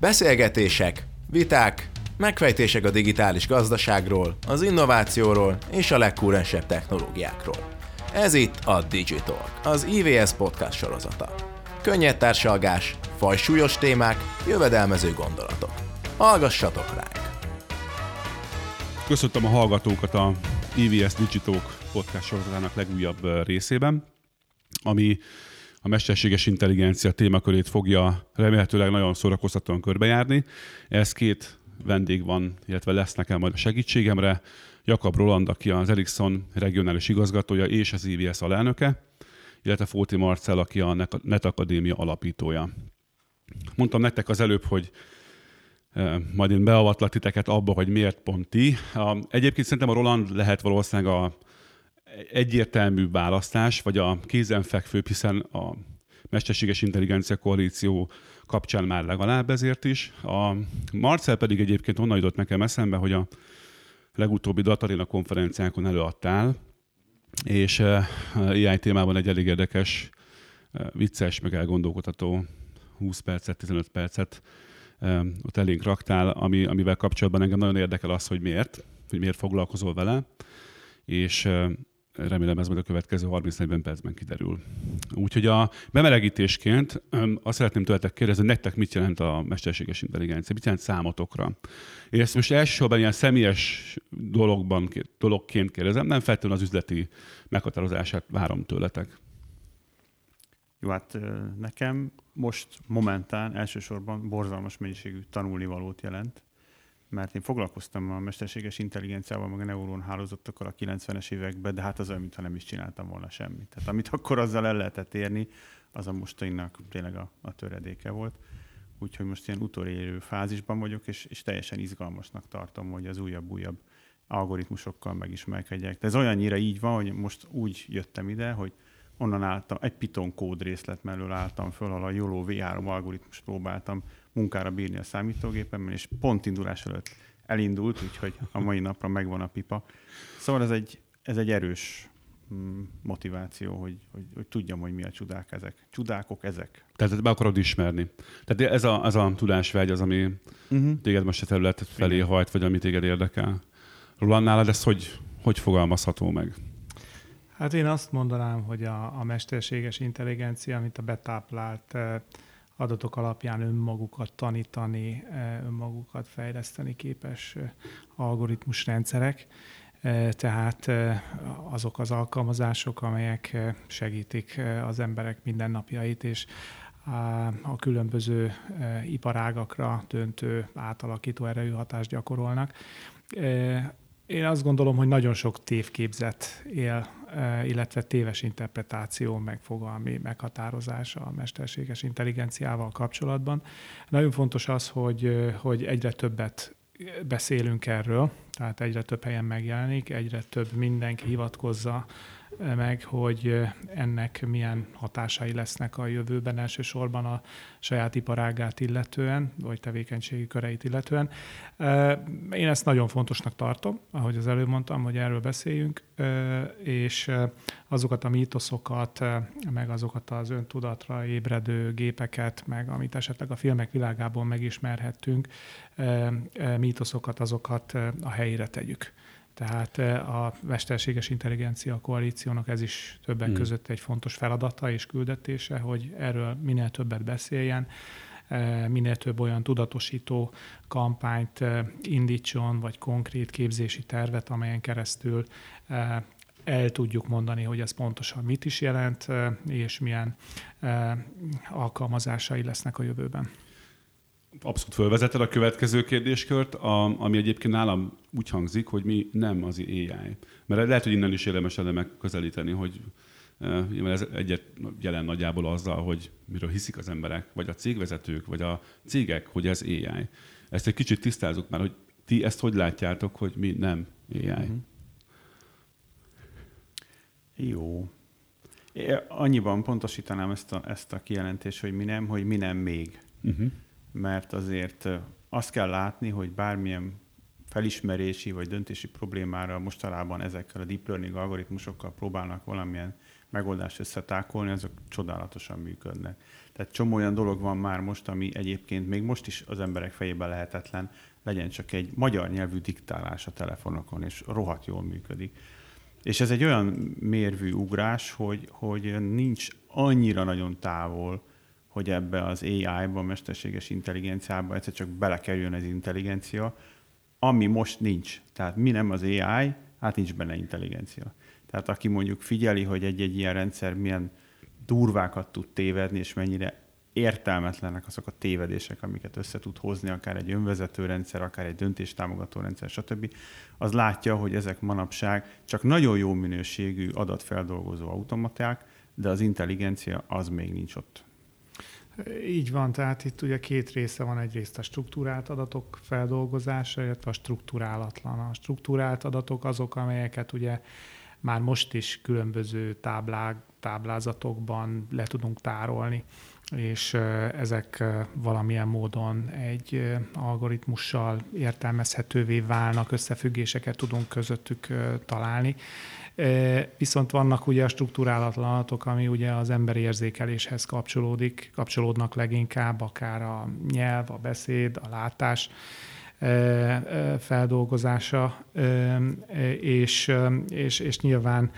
Beszélgetések, viták, megfejtések a digitális gazdaságról, az innovációról és a legkúrensebb technológiákról. Ez itt a Digital, az IVS podcast sorozata. Könnyed társalgás, fajsúlyos témák, jövedelmező gondolatok. Hallgassatok ránk! Köszöntöm a hallgatókat a IVS Digital podcast sorozatának legújabb részében, ami a mesterséges intelligencia témakörét fogja remélhetőleg nagyon szórakoztatóan körbejárni. Ez két vendég van, illetve lesz nekem majd a segítségemre. Jakab Roland, aki az Ericsson regionális igazgatója és az IVS alelnöke, illetve Fóti Marcel, aki a Net Akadémia alapítója. Mondtam nektek az előbb, hogy majd én beavatlak titeket abba, hogy miért pont ti. Egyébként szerintem a Roland lehet valószínűleg a egyértelmű választás, vagy a kézenfekvő, hiszen a Mesterséges Intelligencia Koalíció kapcsán már legalább ezért is. A Marcel pedig egyébként onnan jutott nekem eszembe, hogy a legutóbbi Datarina konferenciákon előadtál, és AI témában egy elég érdekes, vicces, meg elgondolkodható 20 percet, 15 percet ott elénk raktál, ami, amivel kapcsolatban engem nagyon érdekel az, hogy miért, hogy miért foglalkozol vele, és remélem ez majd a következő 30-40 percben kiderül. Úgyhogy a bemelegítésként azt szeretném tőletek kérdezni, hogy nektek mit jelent a mesterséges intelligencia, mit jelent számotokra. Én ezt most elsősorban ilyen személyes dologban, dologként kérdezem, nem feltétlenül az üzleti meghatározását várom tőletek. Jó, hát nekem most momentán elsősorban borzalmas mennyiségű tanulnivalót jelent mert én foglalkoztam a mesterséges intelligenciával, meg a neuron hálózatokkal a 90-es években, de hát az olyan, mintha nem is csináltam volna semmit. Tehát amit akkor azzal el lehetett érni, az a mostaninak tényleg a, a töredéke volt. Úgyhogy most ilyen utolérő fázisban vagyok, és, és teljesen izgalmasnak tartom, hogy az újabb-újabb algoritmusokkal megismerkedjek. De ez olyannyira így van, hogy most úgy jöttem ide, hogy onnan álltam, egy Python kód részlet mellől álltam föl, ahol a YOLO V3 algoritmus próbáltam munkára bírni a számítógépemben, és pont indulás előtt elindult, úgyhogy a mai napra megvan a pipa. Szóval ez egy, ez egy erős mm, motiváció, hogy, hogy, hogy tudjam, hogy mi a csodák ezek. Csodákok ezek. Tehát be akarod ismerni. Tehát ez a, ez a tudásvágy az, ami uh-huh. téged most a terület felé Igen. hajt, vagy ami téged érdekel. Roland, nálad ez hogy, hogy fogalmazható meg? Hát én azt mondanám, hogy a, a mesterséges intelligencia, amit a betáplált eh, adatok alapján önmagukat tanítani, eh, önmagukat fejleszteni képes eh, algoritmus rendszerek, tehát azok az alkalmazások, amelyek segítik az emberek mindennapjait, és a különböző iparágakra döntő, átalakító erejű hatást gyakorolnak. Én azt gondolom, hogy nagyon sok tévképzet él, e, illetve téves interpretáció, megfogalmi meghatározása a mesterséges intelligenciával kapcsolatban. Nagyon fontos az, hogy, hogy egyre többet beszélünk erről, tehát egyre több helyen megjelenik, egyre több mindenki hivatkozza meg, hogy ennek milyen hatásai lesznek a jövőben, elsősorban a saját iparágát illetően, vagy tevékenységi köreit illetően. Én ezt nagyon fontosnak tartom, ahogy az előbb mondtam, hogy erről beszéljünk, és azokat a mítoszokat, meg azokat az öntudatra ébredő gépeket, meg amit esetleg a filmek világából megismerhettünk, mítoszokat, azokat a helyére tegyük. Tehát a mesterséges intelligencia koalíciónak ez is többek hmm. között egy fontos feladata és küldetése, hogy erről minél többet beszéljen, minél több olyan tudatosító kampányt indítson, vagy konkrét képzési tervet, amelyen keresztül el tudjuk mondani, hogy ez pontosan mit is jelent, és milyen alkalmazásai lesznek a jövőben abszolút fölvezeted a következő kérdéskört, a, ami egyébként nálam úgy hangzik, hogy mi nem az AI. Mert lehet, hogy innen is érdemes lenne megközelíteni, hogy mert ez egyet jelen nagyjából azzal, hogy miről hiszik az emberek, vagy a cégvezetők, vagy a cégek, hogy ez AI. Ezt egy kicsit tisztázunk már, hogy ti ezt hogy látjátok, hogy mi nem AI. Uh-huh. Mhm. Jó. É, annyiban pontosítanám ezt a, ezt a kijelentést, hogy mi nem, hogy mi nem még. Uh-huh mert azért azt kell látni, hogy bármilyen felismerési vagy döntési problémára mostanában ezekkel a deep learning algoritmusokkal próbálnak valamilyen megoldást összetákolni, azok csodálatosan működnek. Tehát csomó olyan dolog van már most, ami egyébként még most is az emberek fejében lehetetlen, legyen csak egy magyar nyelvű diktálás a telefonokon, és rohadt jól működik. És ez egy olyan mérvű ugrás, hogy, hogy nincs annyira nagyon távol, hogy ebbe az AI-ba, mesterséges intelligenciába egyszer csak belekerüljön az intelligencia, ami most nincs. Tehát mi nem az AI, hát nincs benne intelligencia. Tehát aki mondjuk figyeli, hogy egy-egy ilyen rendszer milyen durvákat tud tévedni, és mennyire értelmetlenek azok a tévedések, amiket össze tud hozni, akár egy önvezető rendszer, akár egy döntéstámogató rendszer, stb., az látja, hogy ezek manapság csak nagyon jó minőségű adatfeldolgozó automaták, de az intelligencia az még nincs ott. Így van, tehát itt ugye két része van, egyrészt a struktúrált adatok feldolgozása, illetve a struktúrálatlan. A struktúrált adatok azok, amelyeket ugye már most is különböző táblák, táblázatokban le tudunk tárolni, és ezek valamilyen módon egy algoritmussal értelmezhetővé válnak, összefüggéseket tudunk közöttük találni. Viszont vannak ugye a struktúrálatlan adatok, ami ugye az emberi érzékeléshez kapcsolódik, kapcsolódnak leginkább, akár a nyelv, a beszéd, a látás, feldolgozása, és, és, és nyilván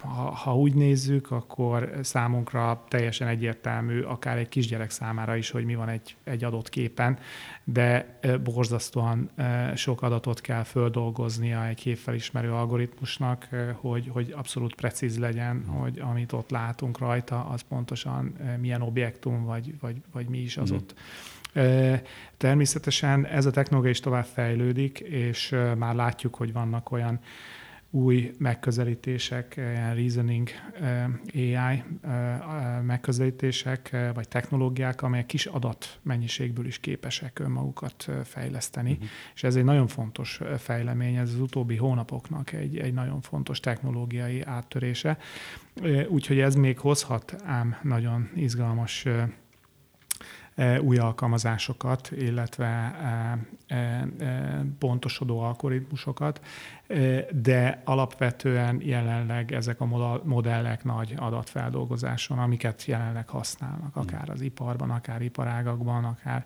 ha, ha úgy nézzük, akkor számunkra teljesen egyértelmű, akár egy kisgyerek számára is, hogy mi van egy, egy adott képen, de borzasztóan sok adatot kell földolgoznia egy képfelismerő algoritmusnak, hogy, hogy abszolút precíz legyen, hogy amit ott látunk rajta, az pontosan milyen objektum, vagy, vagy, vagy mi is az mm. ott Természetesen ez a technológia is tovább fejlődik, és már látjuk, hogy vannak olyan új megközelítések, ilyen reasoning AI megközelítések, vagy technológiák, amelyek kis adatmennyiségből is képesek önmagukat fejleszteni. Uh-huh. És ez egy nagyon fontos fejlemény, ez az utóbbi hónapoknak egy, egy nagyon fontos technológiai áttörése. Úgyhogy ez még hozhat ám nagyon izgalmas új alkalmazásokat, illetve e, e, pontosodó algoritmusokat, de alapvetően jelenleg ezek a modellek nagy adatfeldolgozáson, amiket jelenleg használnak, akár az iparban, akár iparágakban, akár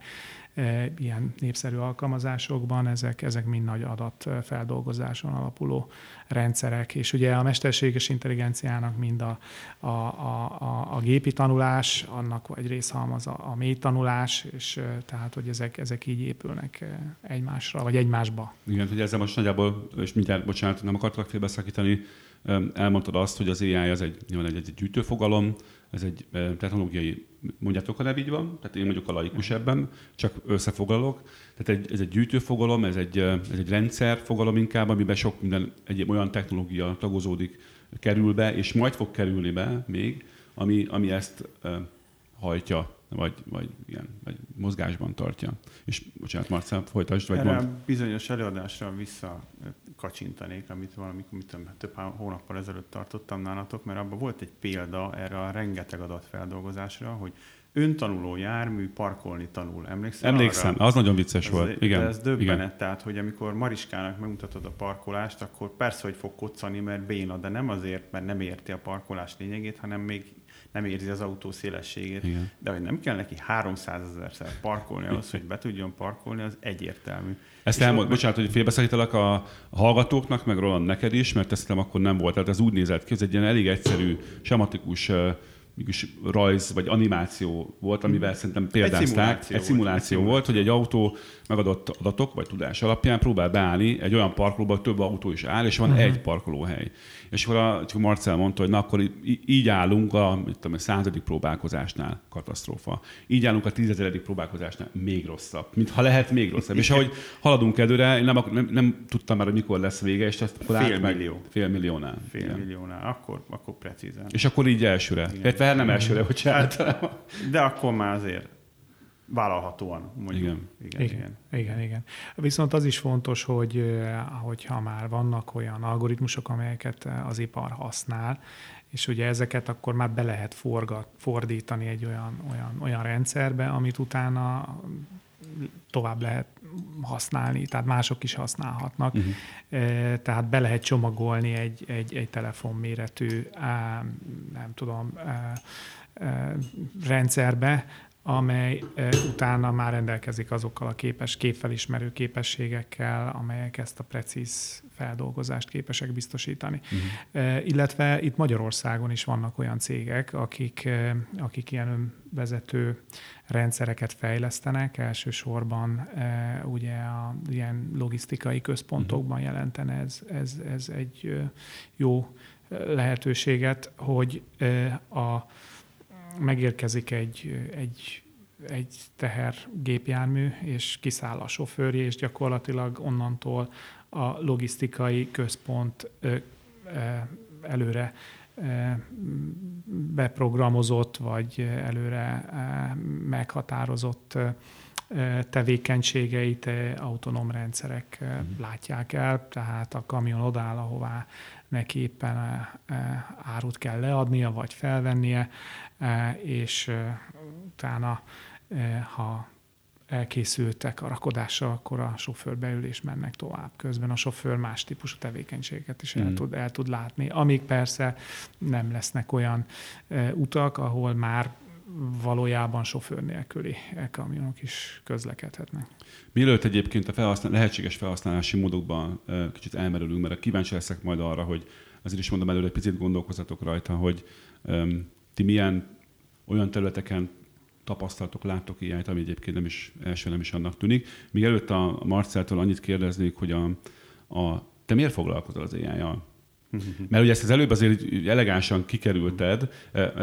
ilyen népszerű alkalmazásokban, ezek, ezek mind nagy adatfeldolgozáson alapuló rendszerek. És ugye a mesterséges intelligenciának mind a, a, a, a, a gépi tanulás, annak egy részhalmaz a, a mély tanulás, és tehát, hogy ezek, ezek így épülnek egymásra, vagy egymásba. Igen, hogy ezzel most nagyjából, és mindjárt, bocsánat, nem akartalak félbeszakítani, elmondtad azt, hogy az AI az egy, egy, egy gyűjtőfogalom, ez egy technológiai, mondjátok, ha nem így van, tehát én mondjuk a laikus ebben, csak összefoglalok. Tehát egy, ez egy gyűjtőfogalom, ez egy, ez egy rendszerfogalom inkább, amiben sok minden egy olyan technológia tagozódik, kerül be, és majd fog kerülni be még, ami, ami ezt hajtja vagy, vagy, igen, vagy mozgásban tartja. És bocsánat, Marcel, folytasd, vagy Erre mond. bizonyos előadásra vissza kacsintanék, amit valamikor mit tudom, több hónappal ezelőtt tartottam nálatok, mert abban volt egy példa erre a rengeteg adatfeldolgozásra, hogy öntanuló jármű parkolni tanul. Emlékszel Emlékszem, arra? az nagyon vicces ez, volt. Igen, de ez döbbenet, igen. tehát, hogy amikor Mariskának megmutatod a parkolást, akkor persze, hogy fog koccani, mert béna, de nem azért, mert nem érti a parkolás lényegét, hanem még nem érzi az autó szélességét. Igen. De hogy nem kell neki 300 ezerszer parkolni ahhoz, hogy be tudjon parkolni, az egyértelmű. Ezt elmond, bocsánat, hogy félbeszakítalak a, hallgatóknak, meg Roland neked is, mert ezt akkor nem volt. Tehát ez úgy nézett ki, ez egy ilyen elég egyszerű, sematikus mégis rajz vagy animáció volt, amivel szerintem példázták. Egy szimuláció, egy szimuláció volt, volt, hogy egy autó megadott adatok vagy tudás alapján próbál beállni egy olyan parkolóba, több autó is áll, és van uh-huh. egy parkolóhely. És akkor a, csak Marcel mondta, hogy na akkor így állunk a, mit tudom, a századik próbálkozásnál, katasztrófa. Így állunk a tízezeredik próbálkozásnál, még rosszabb. Mintha lehet még rosszabb. és ahogy haladunk előre, én nem, nem, nem tudtam már, hogy mikor lesz vége, és azt akkor fél millió. Fél milliónál. Fél igen. milliónál, akkor, akkor precízen. És akkor így elsőre. Igen. nem elsőre, bocsánat. Hát, de akkor már azért vállalhatóan, mondjuk. Igen. Igen, igen. igen. igen, igen. Viszont az is fontos, hogy hogyha már vannak olyan algoritmusok, amelyeket az ipar használ, és ugye ezeket akkor már be lehet forgat, fordítani egy olyan, olyan, olyan rendszerbe, amit utána tovább lehet használni, tehát mások is használhatnak. Uh-huh. Tehát be lehet csomagolni egy, egy, egy telefonméretű, nem tudom, rendszerbe, amely utána már rendelkezik azokkal a képes képfelismerő képességekkel, amelyek ezt a precíz feldolgozást képesek biztosítani. Uh-huh. Illetve itt Magyarországon is vannak olyan cégek, akik, akik ilyen vezető rendszereket fejlesztenek, elsősorban ugye a ilyen logisztikai központokban uh-huh. jelenten ez, ez, ez egy jó lehetőséget, hogy a megérkezik egy, egy, egy tehergépjármű, és kiszáll a sofőrje, és gyakorlatilag onnantól a logisztikai központ ö, ö, előre beprogramozott, vagy előre meghatározott tevékenységeit autonóm rendszerek mm. látják el, tehát a kamion odáll, ahová neki éppen árut kell leadnia, vagy felvennie, és utána, ha elkészültek a rakodásra, akkor a sofőr beül és mennek tovább. Közben a sofőr más típusú tevékenységeket is el, mm. tud, el tud látni. Amíg persze nem lesznek olyan utak, ahol már valójában sofőr nélküli kamionok is közlekedhetnek. Mielőtt egyébként a felhasznál, lehetséges felhasználási módokban kicsit elmerülünk, mert kíváncsi leszek majd arra, hogy azért is mondom előre, picit gondolkozatok rajta, hogy um, ti milyen olyan területeken tapasztalatok, láttok ilyet, ami egyébként nem is első nem is annak tűnik. Még előtt a Marceltől annyit kérdeznék, hogy a, a te miért foglalkozol az ai mert ugye ezt az előbb azért elegánsan kikerülted.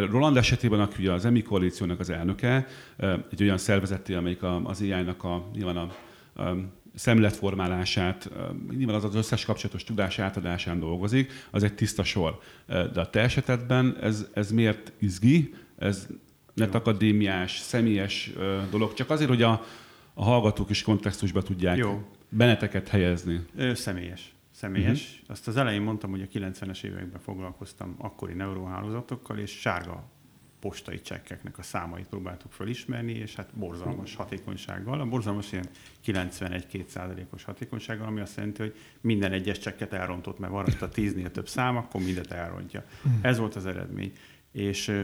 Roland esetében, aki ugye az EMI koalíciónak az elnöke, egy olyan szervezeti, amelyik az AI-nak a, nyilván a, a szemletformálását, nyilván az az összes kapcsolatos tudás átadásán dolgozik, az egy tiszta sor. De a te esetedben ez, ez miért izgi? Ez net akadémiás, személyes dolog, csak azért, hogy a, a hallgatók is kontextusba tudják Jó. benneteket helyezni. Ö, személyes személyes. Uh-huh. Azt az elején mondtam, hogy a 90-es években foglalkoztam akkori neuróhálózatokkal, és sárga postai csekkeknek a számait próbáltuk felismerni, és hát borzalmas hatékonysággal. A borzalmas ilyen 91-2 százalékos hatékonysággal, ami azt jelenti, hogy minden egyes csekket elrontott, mert van a tíznél több szám, akkor mindet elrontja. Uh-huh. Ez volt az eredmény. És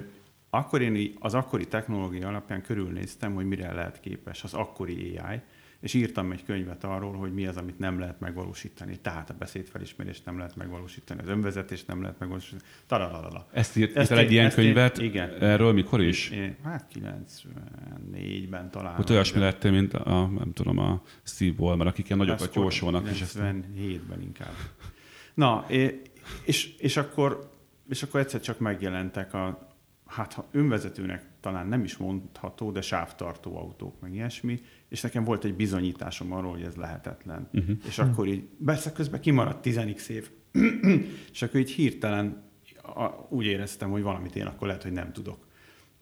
akkor én az akkori technológia alapján körülnéztem, hogy mire lehet képes az akkori AI, és írtam egy könyvet arról, hogy mi az, amit nem lehet megvalósítani. Tehát a beszédfelismerést nem lehet megvalósítani, az önvezetést nem lehet megvalósítani. Taralalala. Ezt írt ezt egy ilyen könyvet? Írt, igen. Erről mikor is? Én, hát 94-ben talán. Hogy olyasmi lettél, mint a, nem tudom, a Steve Ballmer, akik ilyen nagyokat jósolnak. 97-ben inkább. Na, és, és, akkor, és akkor egyszer csak megjelentek a, hát ha önvezetőnek talán nem is mondható, de sávtartó autók, meg ilyesmi, és nekem volt egy bizonyításom arról, hogy ez lehetetlen. Uh-huh. És akkor így, persze közben kimaradt 10 év, és akkor így hirtelen úgy éreztem, hogy valamit én akkor lehet, hogy nem tudok.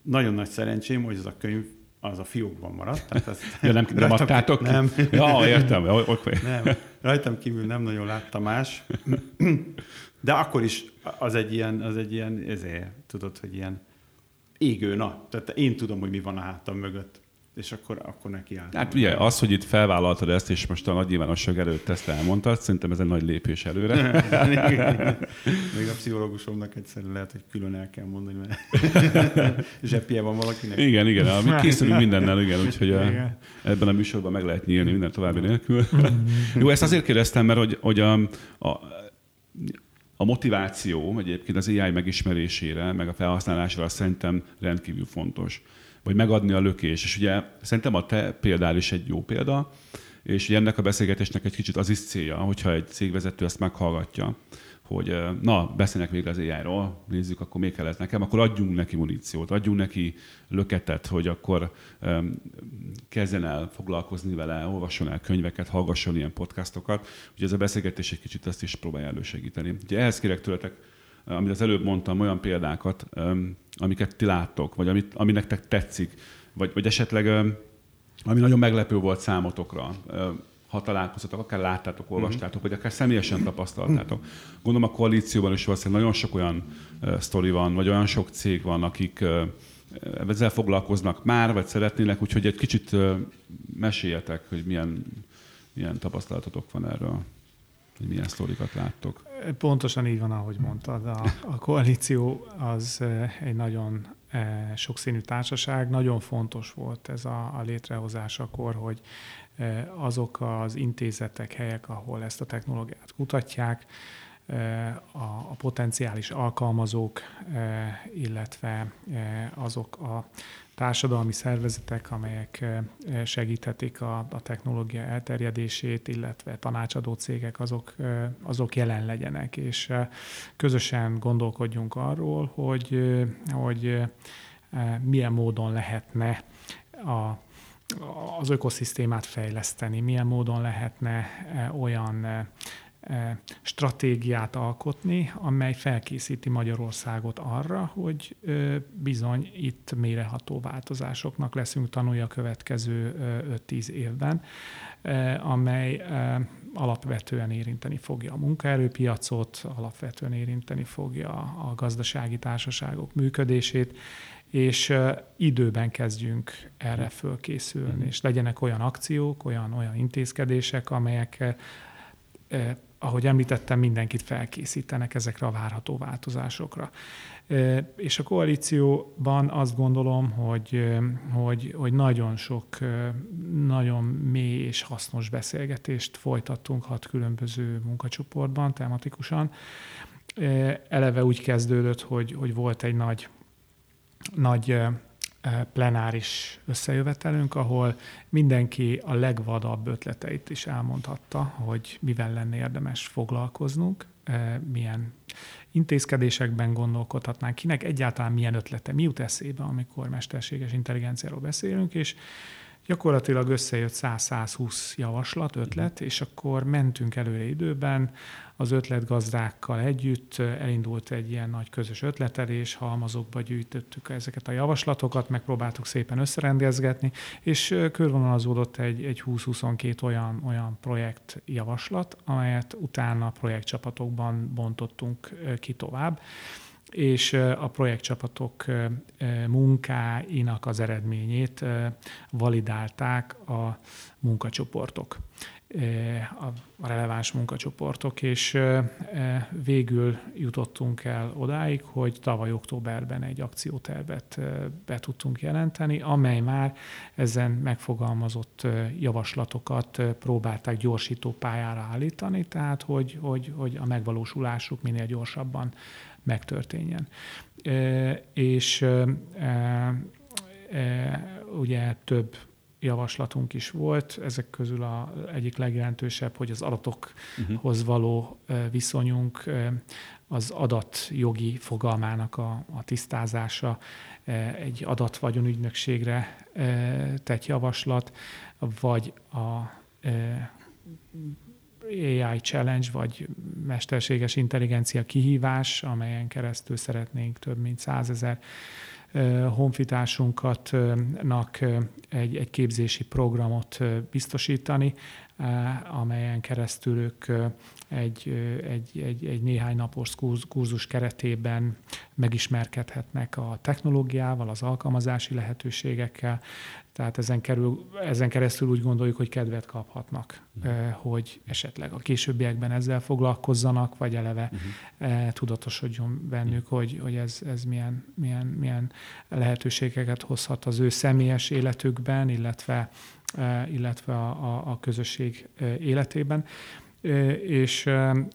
Nagyon nagy szerencsém, hogy ez a könyv az a fiókban maradt. Tehát ezt ja, nem, nem adtátok ki? Nem. Ja, értem. Okay. Nem. Rajtam kívül nem nagyon látta más. De akkor is az egy ilyen, az egy ilyen ezért, tudod, hogy ilyen égő nap. Tehát én tudom, hogy mi van a hátam mögött és akkor, akkor neki állt. Hát ugye, az, hogy itt felvállaltad ezt, és most a nagy nyilvánosság előtt ezt elmondtad, szerintem ez egy nagy lépés előre. Még a pszichológusomnak egyszerűen lehet, hogy külön el kell mondani, mert zsepje van valakinek. Igen, igen, mi készülünk mindennel, igen, úgyhogy a, ebben a műsorban meg lehet nyílni minden további nélkül. Jó, ezt azért kérdeztem, mert hogy, hogy a, a a motiváció egyébként az AI megismerésére, meg a felhasználásra szerintem rendkívül fontos vagy megadni a lökés. És ugye szerintem a te példál is egy jó példa, és ugye ennek a beszélgetésnek egy kicsit az is célja, hogyha egy cégvezető ezt meghallgatja, hogy na, beszélnek végre az AI-ról, nézzük, akkor még kellett nekem, akkor adjunk neki muníciót, adjunk neki löketet, hogy akkor um, kezdjen el foglalkozni vele, olvasson el könyveket, hallgasson ilyen podcastokat. Ugye ez a beszélgetés egy kicsit ezt is próbálja elősegíteni. Ugye ehhez kérek tőletek amit az előbb mondtam, olyan példákat, amiket ti láttok, vagy amit, ami nektek tetszik, vagy, vagy esetleg ami nagyon meglepő volt számotokra, ha találkoztatok, akár láttátok, olvastátok, uh-huh. vagy akár személyesen tapasztaltátok. Gondolom a koalícióban is valószínűleg nagyon sok olyan uh, sztori van, vagy olyan sok cég van, akik uh, ezzel foglalkoznak már, vagy szeretnének, úgyhogy egy kicsit uh, meséljetek, hogy milyen milyen tapasztalatotok van erről? Hogy milyen sztorikat láttok? Pontosan így van, ahogy mondtad. A, a koalíció az egy nagyon sokszínű társaság. Nagyon fontos volt ez a, a létrehozásakor, hogy azok az intézetek, helyek, ahol ezt a technológiát kutatják, a, a potenciális alkalmazók, illetve azok a társadalmi szervezetek, amelyek segíthetik a, a technológia elterjedését, illetve tanácsadó cégek, azok, azok jelen legyenek, és közösen gondolkodjunk arról, hogy, hogy milyen módon lehetne a, az ökoszisztémát fejleszteni, milyen módon lehetne olyan stratégiát alkotni, amely felkészíti Magyarországot arra, hogy bizony itt méreható változásoknak leszünk tanulja a következő 5-10 évben, amely alapvetően érinteni fogja a munkaerőpiacot, alapvetően érinteni fogja a gazdasági társaságok működését, és időben kezdjünk erre fölkészülni, mm. és legyenek olyan akciók, olyan, olyan intézkedések, amelyek ahogy említettem, mindenkit felkészítenek ezekre a várható változásokra. És a koalícióban azt gondolom, hogy, hogy, hogy nagyon sok, nagyon mély és hasznos beszélgetést folytattunk hat különböző munkacsoportban, tematikusan. Eleve úgy kezdődött, hogy, hogy volt egy nagy, nagy plenáris összejövetelünk, ahol mindenki a legvadabb ötleteit is elmondhatta, hogy mivel lenne érdemes foglalkoznunk, milyen intézkedésekben gondolkodhatnánk, kinek egyáltalán milyen ötlete, mi jut eszébe, amikor mesterséges intelligenciáról beszélünk, és gyakorlatilag összejött 100-120 javaslat, ötlet, és akkor mentünk előre időben, az ötletgazdákkal együtt elindult egy ilyen nagy közös ötletelés, halmazokba gyűjtöttük ezeket a javaslatokat, megpróbáltuk szépen összerendezgetni, és körvonalazódott egy, egy 20-22 olyan, olyan projektjavaslat, amelyet utána projektcsapatokban bontottunk ki tovább és a projektcsapatok munkáinak az eredményét validálták a munkacsoportok a releváns munkacsoportok, és végül jutottunk el odáig, hogy tavaly októberben egy akciótervet be tudtunk jelenteni, amely már ezen megfogalmazott javaslatokat próbálták gyorsító pályára állítani, tehát hogy, hogy, hogy a megvalósulásuk minél gyorsabban megtörténjen. És ugye több javaslatunk is volt. Ezek közül a egyik legjelentősebb, hogy az adatokhoz való viszonyunk, az adatjogi fogalmának a, a tisztázása, egy adatvagyonügynökségre tett javaslat, vagy a AI Challenge, vagy mesterséges intelligencia kihívás, amelyen keresztül szeretnénk több mint százezer honfitársunkatnak egy, egy képzési programot biztosítani, amelyen keresztül ők egy, egy, egy, egy néhány napos kurzus keretében megismerkedhetnek a technológiával, az alkalmazási lehetőségekkel, tehát ezen, kerül, ezen keresztül úgy gondoljuk, hogy kedvet kaphatnak, uh-huh. hogy esetleg a későbbiekben ezzel foglalkozzanak, vagy eleve uh-huh. tudatosodjon bennük, hogy, hogy ez, ez milyen, milyen, milyen lehetőségeket hozhat az ő személyes életükben, illetve, illetve a, a, a közösség életében és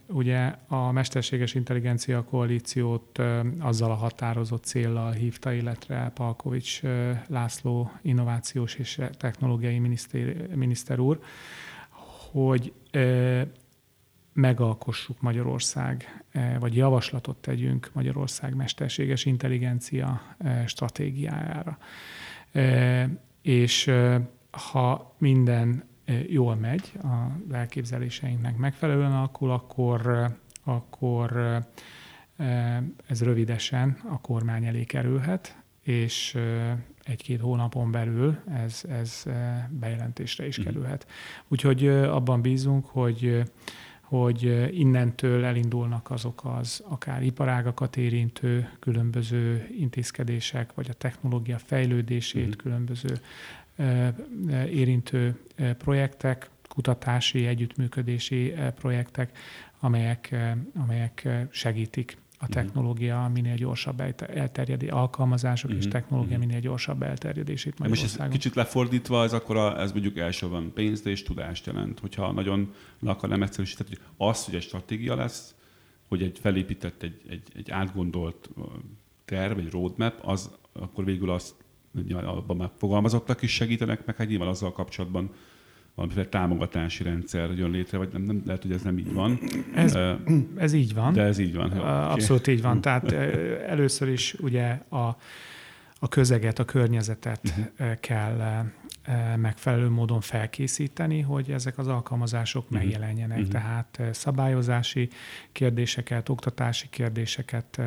ugye a Mesterséges Intelligencia Koalíciót azzal a határozott céllal hívta, illetve Palkovics László innovációs és technológiai miniszter, miniszter úr, hogy megalkossuk Magyarország, vagy javaslatot tegyünk Magyarország mesterséges intelligencia stratégiájára. És ha minden jól megy, a elképzeléseinknek megfelelően alakul, akkor, akkor ez rövidesen a kormány elé kerülhet, és egy-két hónapon belül ez, ez bejelentésre is mhm. kerülhet. Úgyhogy abban bízunk, hogy hogy innentől elindulnak azok az akár iparágakat érintő különböző intézkedések, vagy a technológia fejlődését, uh-huh. különböző érintő projektek, kutatási, együttműködési projektek, amelyek, amelyek segítik a mhm. technológia minél gyorsabb elterjedés, alkalmazások uh-huh. és mhm. technológia mhm. minél gyorsabb elterjedését Magyarországon. Most ez kicsit lefordítva, ez akkor a, ez mondjuk elsőben pénzt és tudást jelent. Hogyha nagyon le akarnám egyszerűsíteni, hogy az, hogy egy stratégia lesz, hogy egy felépített, egy, egy, egy átgondolt terv, egy roadmap, az akkor végül azt abban már fogalmazottak is segítenek, meg hát nyilván azzal kapcsolatban valamiféle támogatási rendszer jön létre, vagy nem, nem lehet, hogy ez nem így van. Ez, uh, ez így van. De ez így van. Jó, Abszolút így van. Tehát először is ugye a, a közeget, a környezetet uh-huh. kell megfelelő módon felkészíteni, hogy ezek az alkalmazások uh-huh. megjelenjenek. Uh-huh. Tehát szabályozási kérdéseket, oktatási kérdéseket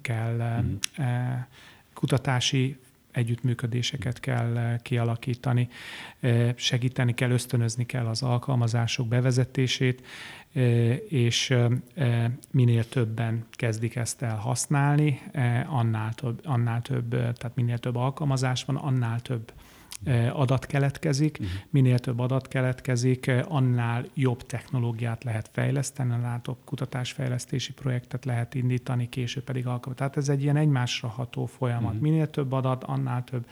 kell uh-huh. Kutatási együttműködéseket kell eh, kialakítani, eh, segíteni kell, ösztönözni kell az alkalmazások bevezetését, eh, és minél többen kezdik ezt el használni, annál több, annál több tehát minél több alkalmazás van, annál több adat keletkezik. Uh-huh. Minél több adat keletkezik, annál jobb technológiát lehet fejleszteni, annál több kutatásfejlesztési projektet lehet indítani, később pedig alkalmazni. Tehát ez egy ilyen egymásra ható folyamat. Uh-huh. Minél több adat, annál több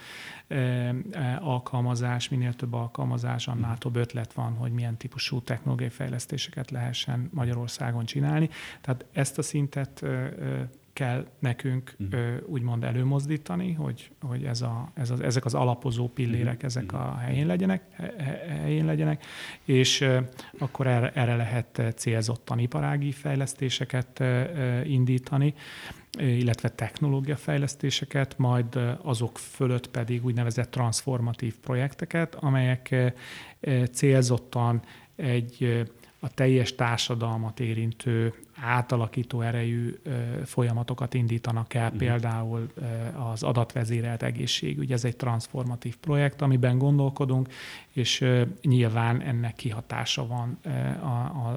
alkalmazás, minél több alkalmazás, annál uh-huh. több ötlet van, hogy milyen típusú technológiai fejlesztéseket lehessen Magyarországon csinálni. Tehát ezt a szintet kell nekünk uh-huh. úgymond előmozdítani, hogy, hogy ez a, ez az, ezek az alapozó pillérek, uh-huh. ezek a helyén legyenek, helyén legyenek, és akkor erre, erre lehet célzottan iparági fejlesztéseket indítani, illetve technológiafejlesztéseket, majd azok fölött pedig úgynevezett transformatív projekteket, amelyek célzottan egy a teljes társadalmat érintő átalakító erejű folyamatokat indítanak el, uh-huh. például az adatvezérelt egészségügy. Ez egy transformatív projekt, amiben gondolkodunk, és nyilván ennek kihatása van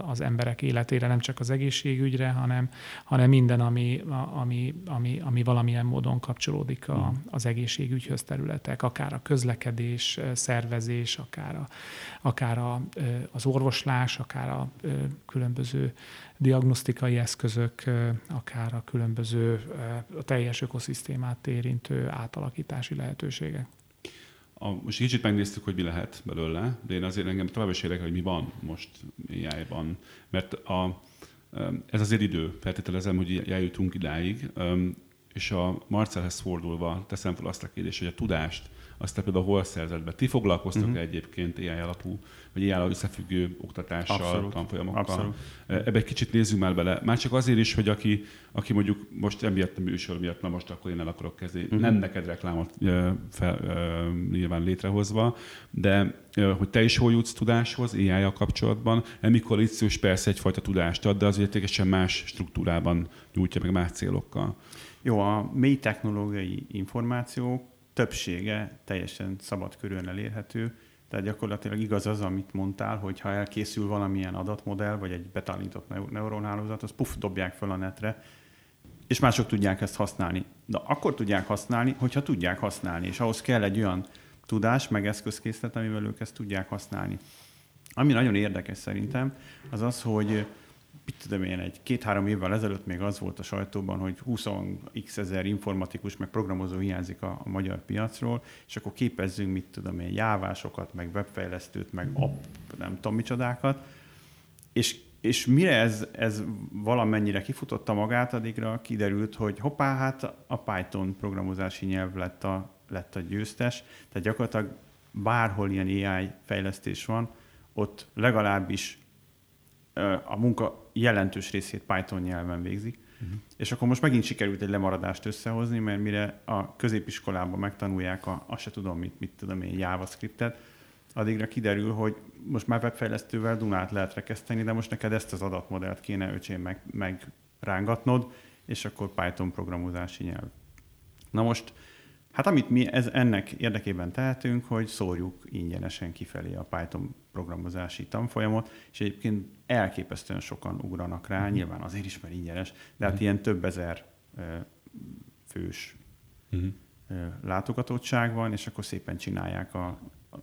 az emberek életére, nem csak az egészségügyre, hanem, hanem minden, ami, ami, ami, ami valamilyen módon kapcsolódik a, uh-huh. az egészségügyhöz területek, akár a közlekedés, szervezés, akár, a, akár a, az orvoslás, akár a különböző diagnosztikai eszközök, akár a különböző a teljes ökoszisztémát érintő átalakítási lehetőségek. A, most kicsit megnéztük, hogy mi lehet belőle, de én azért engem tovább is érdekel, hogy mi van most AI-ban, mert a, ez azért idő, feltételezem, hogy eljutunk idáig, és a Marcelhez fordulva teszem fel azt a kérdést, hogy a tudást, azt például hol szerzett be. Ti foglalkoztok uh-huh. egyébként AI alapú, vagy AI összefüggő oktatással, Abszolút. tanfolyamokkal? Abszolút. Ebbe egy kicsit nézzünk már bele. Már csak azért is, hogy aki, aki mondjuk most emiatt a műsor miatt, na most akkor én el akarok kezdeni. Uh-huh. Nem neked reklámot fel, nyilván létrehozva, de hogy te is hol jutsz tudáshoz ai kapcsolatban. Emikor koalíciós persze egyfajta tudást ad, de az értékesen más struktúrában nyújtja meg más célokkal. Jó, a mély technológiai információk többsége teljesen szabad körülön elérhető, tehát gyakorlatilag igaz az, amit mondtál, hogy ha elkészül valamilyen adatmodell, vagy egy betanított neuronhálózat, az puff, dobják fel a netre, és mások tudják ezt használni. De akkor tudják használni, hogyha tudják használni, és ahhoz kell egy olyan tudás, meg eszközkészlet, amivel ők ezt tudják használni. Ami nagyon érdekes szerintem, az az, hogy mit tudom én, egy két-három évvel ezelőtt még az volt a sajtóban, hogy 20x ezer informatikus meg programozó hiányzik a, a magyar piacról, és akkor képezzünk, mit tudom én, jávásokat, meg webfejlesztőt, meg app, nem tudom micsodákat, és és mire ez, ez valamennyire kifutotta magát, addigra kiderült, hogy hoppá, hát a Python programozási nyelv lett a, lett a győztes, tehát gyakorlatilag bárhol ilyen AI fejlesztés van, ott legalábbis a munka jelentős részét Python nyelven végzik. Uh-huh. És akkor most megint sikerült egy lemaradást összehozni, mert mire a középiskolában megtanulják a, azt se tudom, mit, mit tudom én, JavaScriptet, addigra kiderül, hogy most már webfejlesztővel Dunát lehet rekeszteni, de most neked ezt az adatmodellt kéne öcsém meg, megrángatnod, és akkor Python programozási nyelv. Na most Hát amit mi ez, ennek érdekében tehetünk, hogy szórjuk ingyenesen kifelé a Python programozási tanfolyamot, és egyébként elképesztően sokan ugranak rá, uh-huh. nyilván azért is, mert ingyenes, de hát uh-huh. ilyen több ezer fős uh-huh. látogatottság van, és akkor szépen csinálják a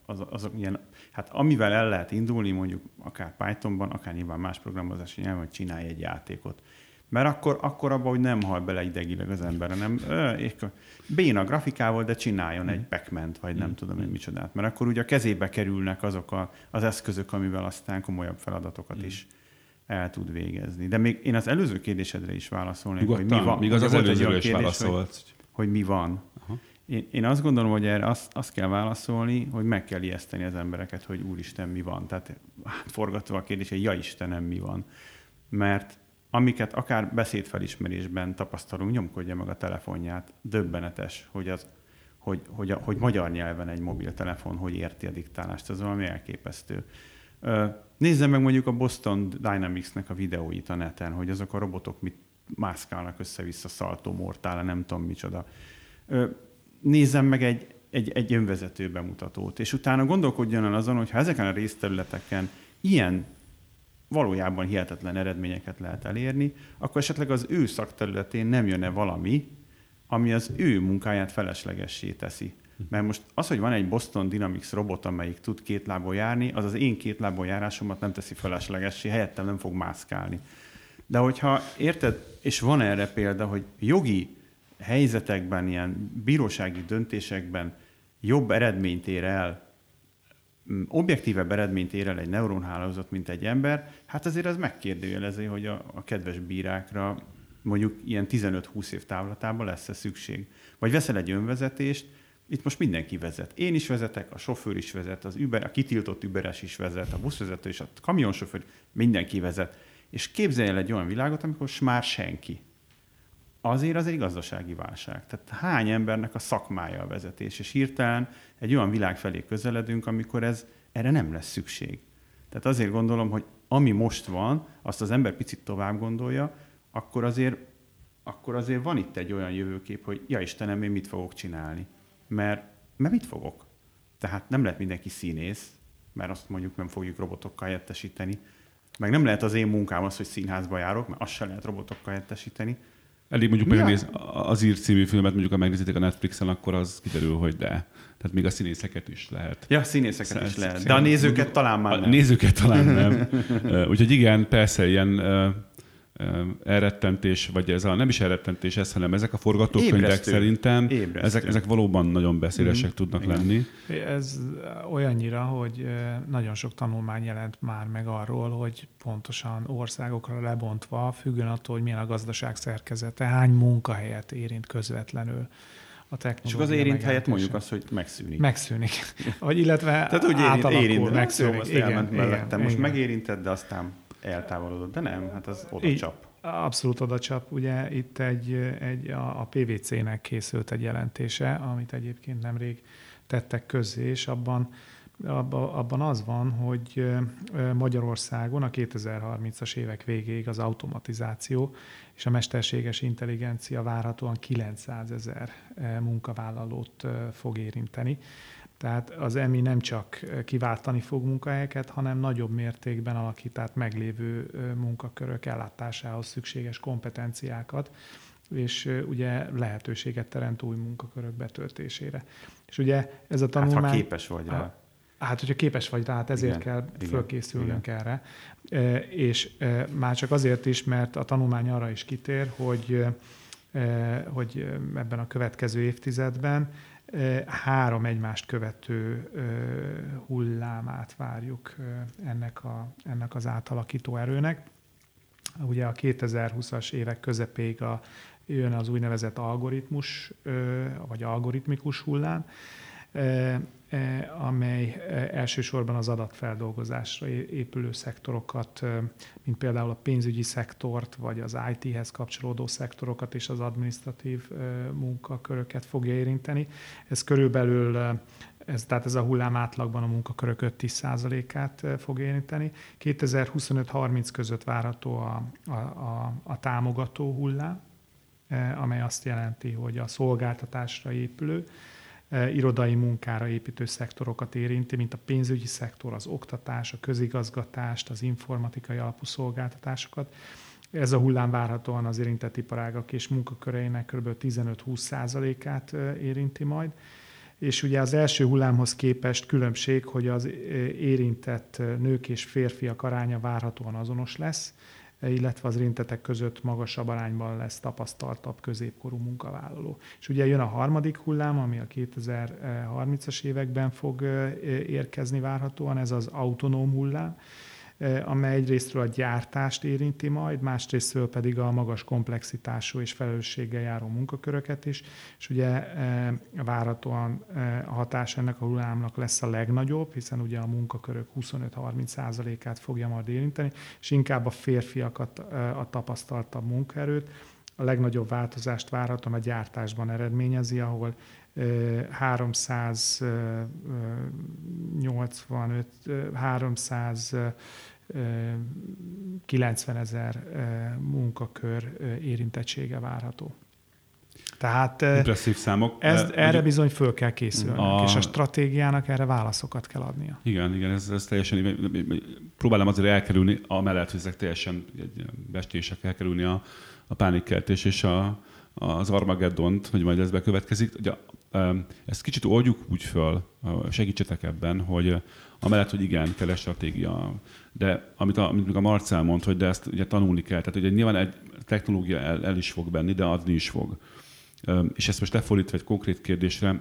az, azok ilyen, hát amivel el lehet indulni, mondjuk akár Pythonban, akár nyilván más programozási nyelven, hogy csinálj egy játékot. Mert akkor, akkor abban, hogy nem hal bele idegileg az ember, hanem béna grafikával, de csináljon egy pac vagy nem tudom én micsodát. Mert akkor ugye a kezébe kerülnek azok a, az eszközök, amivel aztán komolyabb feladatokat is el tud végezni. De még én az előző kérdésedre is válaszolnék, hogy mi van. Még az, az előzőre is válaszolt. Hogy, hogy mi van. Aha. Én, én azt gondolom, hogy erre azt, azt kell válaszolni, hogy meg kell ijeszteni az embereket, hogy úristen, mi van. Tehát hát, forgatva a kérdés, hogy ja Istenem, mi van. Mert amiket akár beszédfelismerésben tapasztalunk, nyomkodja meg a telefonját, döbbenetes, hogy, az, hogy, hogy, hogy magyar nyelven egy mobiltelefon hogy érti a diktálást, ez valami elképesztő. Nézze meg mondjuk a Boston Dynamics-nek a videóit a neten, hogy azok a robotok mit mászkálnak össze-vissza, szaltó, mortála, nem tudom micsoda. Nézzem meg egy, egy, egy önvezető bemutatót, és utána gondolkodjon el azon, hogy ha ezeken a részterületeken ilyen valójában hihetetlen eredményeket lehet elérni, akkor esetleg az ő szakterületén nem jönne valami, ami az ő munkáját feleslegessé teszi. Mert most az, hogy van egy Boston Dynamics robot, amelyik tud két lábon járni, az az én két lábon járásomat nem teszi feleslegessé, helyettem nem fog mászkálni. De hogyha érted, és van erre példa, hogy jogi helyzetekben, ilyen bírósági döntésekben jobb eredményt ér el objektívebb eredményt ér el egy neuronhálózat, mint egy ember, hát azért az megkérdőjelezi, hogy a, a kedves bírákra mondjuk ilyen 15-20 év távlatában lesz-e szükség. Vagy veszel egy önvezetést, itt most mindenki vezet. Én is vezetek, a sofőr is vezet, az Uber, a kitiltott Uberes is vezet, a buszvezető és a kamionsofőr, mindenki vezet. És képzelj el egy olyan világot, amikor már senki azért az egy gazdasági válság. Tehát hány embernek a szakmája a vezetés, és hirtelen egy olyan világ felé közeledünk, amikor ez erre nem lesz szükség. Tehát azért gondolom, hogy ami most van, azt az ember picit tovább gondolja, akkor azért, akkor azért van itt egy olyan jövőkép, hogy ja Istenem, én mit fogok csinálni. Mert, mert mit fogok? Tehát nem lehet mindenki színész, mert azt mondjuk nem fogjuk robotokkal helyettesíteni. Meg nem lehet az én munkám az, hogy színházba járok, mert azt sem lehet robotokkal helyettesíteni Elég mondjuk megnéz az ír című filmet, mondjuk ha megnézitek a Netflixen, akkor az kiderül, hogy de. Tehát még a színészeket is lehet. Ja, színészeket Szerint, is lehet. De a nézőket talán már nem. A nézőket talán nem. Úgyhogy igen, persze ilyen elrettentés, vagy ez a, nem is elrettentés ez, hanem ezek a forgatókönyvek Ébresztő. szerintem, ezek, ezek valóban nagyon beszélesek mm. tudnak Igen. lenni. Ez olyannyira, hogy nagyon sok tanulmány jelent már meg arról, hogy pontosan országokra lebontva, függően attól, hogy milyen a gazdaság szerkezete, hány munkahelyet érint közvetlenül a technológia. Csak az érint helyett mondjuk azt, hogy megszűnik. Megszűnik. Vagy illetve Tehát úgy érint, érint megszűnik. Jó, igen, igen, Most igen. megérinted, de aztán eltávolodott, de nem, hát az oda csap. Abszolút oda csap. Ugye itt egy, egy a, a PVC-nek készült egy jelentése, amit egyébként nemrég tettek közzé, és abban, abban az van, hogy Magyarországon a 2030-as évek végéig az automatizáció és a mesterséges intelligencia várhatóan 900 ezer munkavállalót fog érinteni. Tehát az EMI nem csak kiváltani fog munkahelyeket, hanem nagyobb mértékben alakít át meglévő munkakörök ellátásához szükséges kompetenciákat, és ugye lehetőséget teremt új munkakörök betöltésére. És ugye ez a tanulmány... Hát, ha képes vagy rá. Hát, hogyha képes vagy rá, hát ezért igen, kell igen, fölkészülnünk igen. erre. És már csak azért is, mert a tanulmány arra is kitér, hogy, hogy ebben a következő évtizedben három egymást követő hullámát várjuk ennek, a, ennek az átalakító erőnek. Ugye a 2020-as évek közepéig a, jön az úgynevezett algoritmus, vagy algoritmikus hullám, amely e, elsősorban az adatfeldolgozásra épülő szektorokat, e, mint például a pénzügyi szektort, vagy az IT-hez kapcsolódó szektorokat és az administratív munkaköröket fogja érinteni. Ez körülbelül ez, tehát ez a hullám átlagban a munkakörök 5-10%-át fog érinteni. 2025-30 között várható a, a, a, a támogató hullám, amely azt jelenti, hogy a szolgáltatásra épülő, irodai munkára építő szektorokat érinti, mint a pénzügyi szektor, az oktatás, a közigazgatást, az informatikai alapú szolgáltatásokat. Ez a hullám várhatóan az érintett iparágak és munkaköreinek kb. 15-20 százalékát e, érinti majd és ugye az első hullámhoz képest különbség, hogy az érintett nők és férfiak aránya várhatóan azonos lesz, illetve az érintetek között magasabb arányban lesz tapasztaltabb középkorú munkavállaló. És ugye jön a harmadik hullám, ami a 2030-as években fog érkezni várhatóan, ez az autonóm hullám, amely egyrésztről a gyártást érinti majd, másrésztről pedig a magas komplexitású és felelősséggel járó munkaköröket is, és ugye várhatóan a hatás ennek a hullámnak lesz a legnagyobb, hiszen ugye a munkakörök 25-30%-át fogja majd érinteni, és inkább a férfiakat, a tapasztaltabb munkaerőt, a legnagyobb változást várhatóan a gyártásban eredményezi, ahol 385, 300 90 ezer munkakör érintettsége várható. Tehát Impresszív számok. Ez, erre ugye, bizony föl kell készülni, a... és a stratégiának erre válaszokat kell adnia. Igen, igen, ez, ez teljesen, próbálom azért elkerülni, amellett, hogy ezek teljesen bestések elkerülni a, a pánikkeltés és a, az Armageddont, hogy majd ez bekövetkezik. Ugye, ezt kicsit oldjuk úgy föl, segítsetek ebben, hogy amellett, hogy igen, kell stratégia, de amit a, amit a Marcel mond, hogy de ezt ugye tanulni kell, tehát ugye nyilván egy technológia el, el is fog benni, de adni is fog. És ezt most lefordítva egy konkrét kérdésre,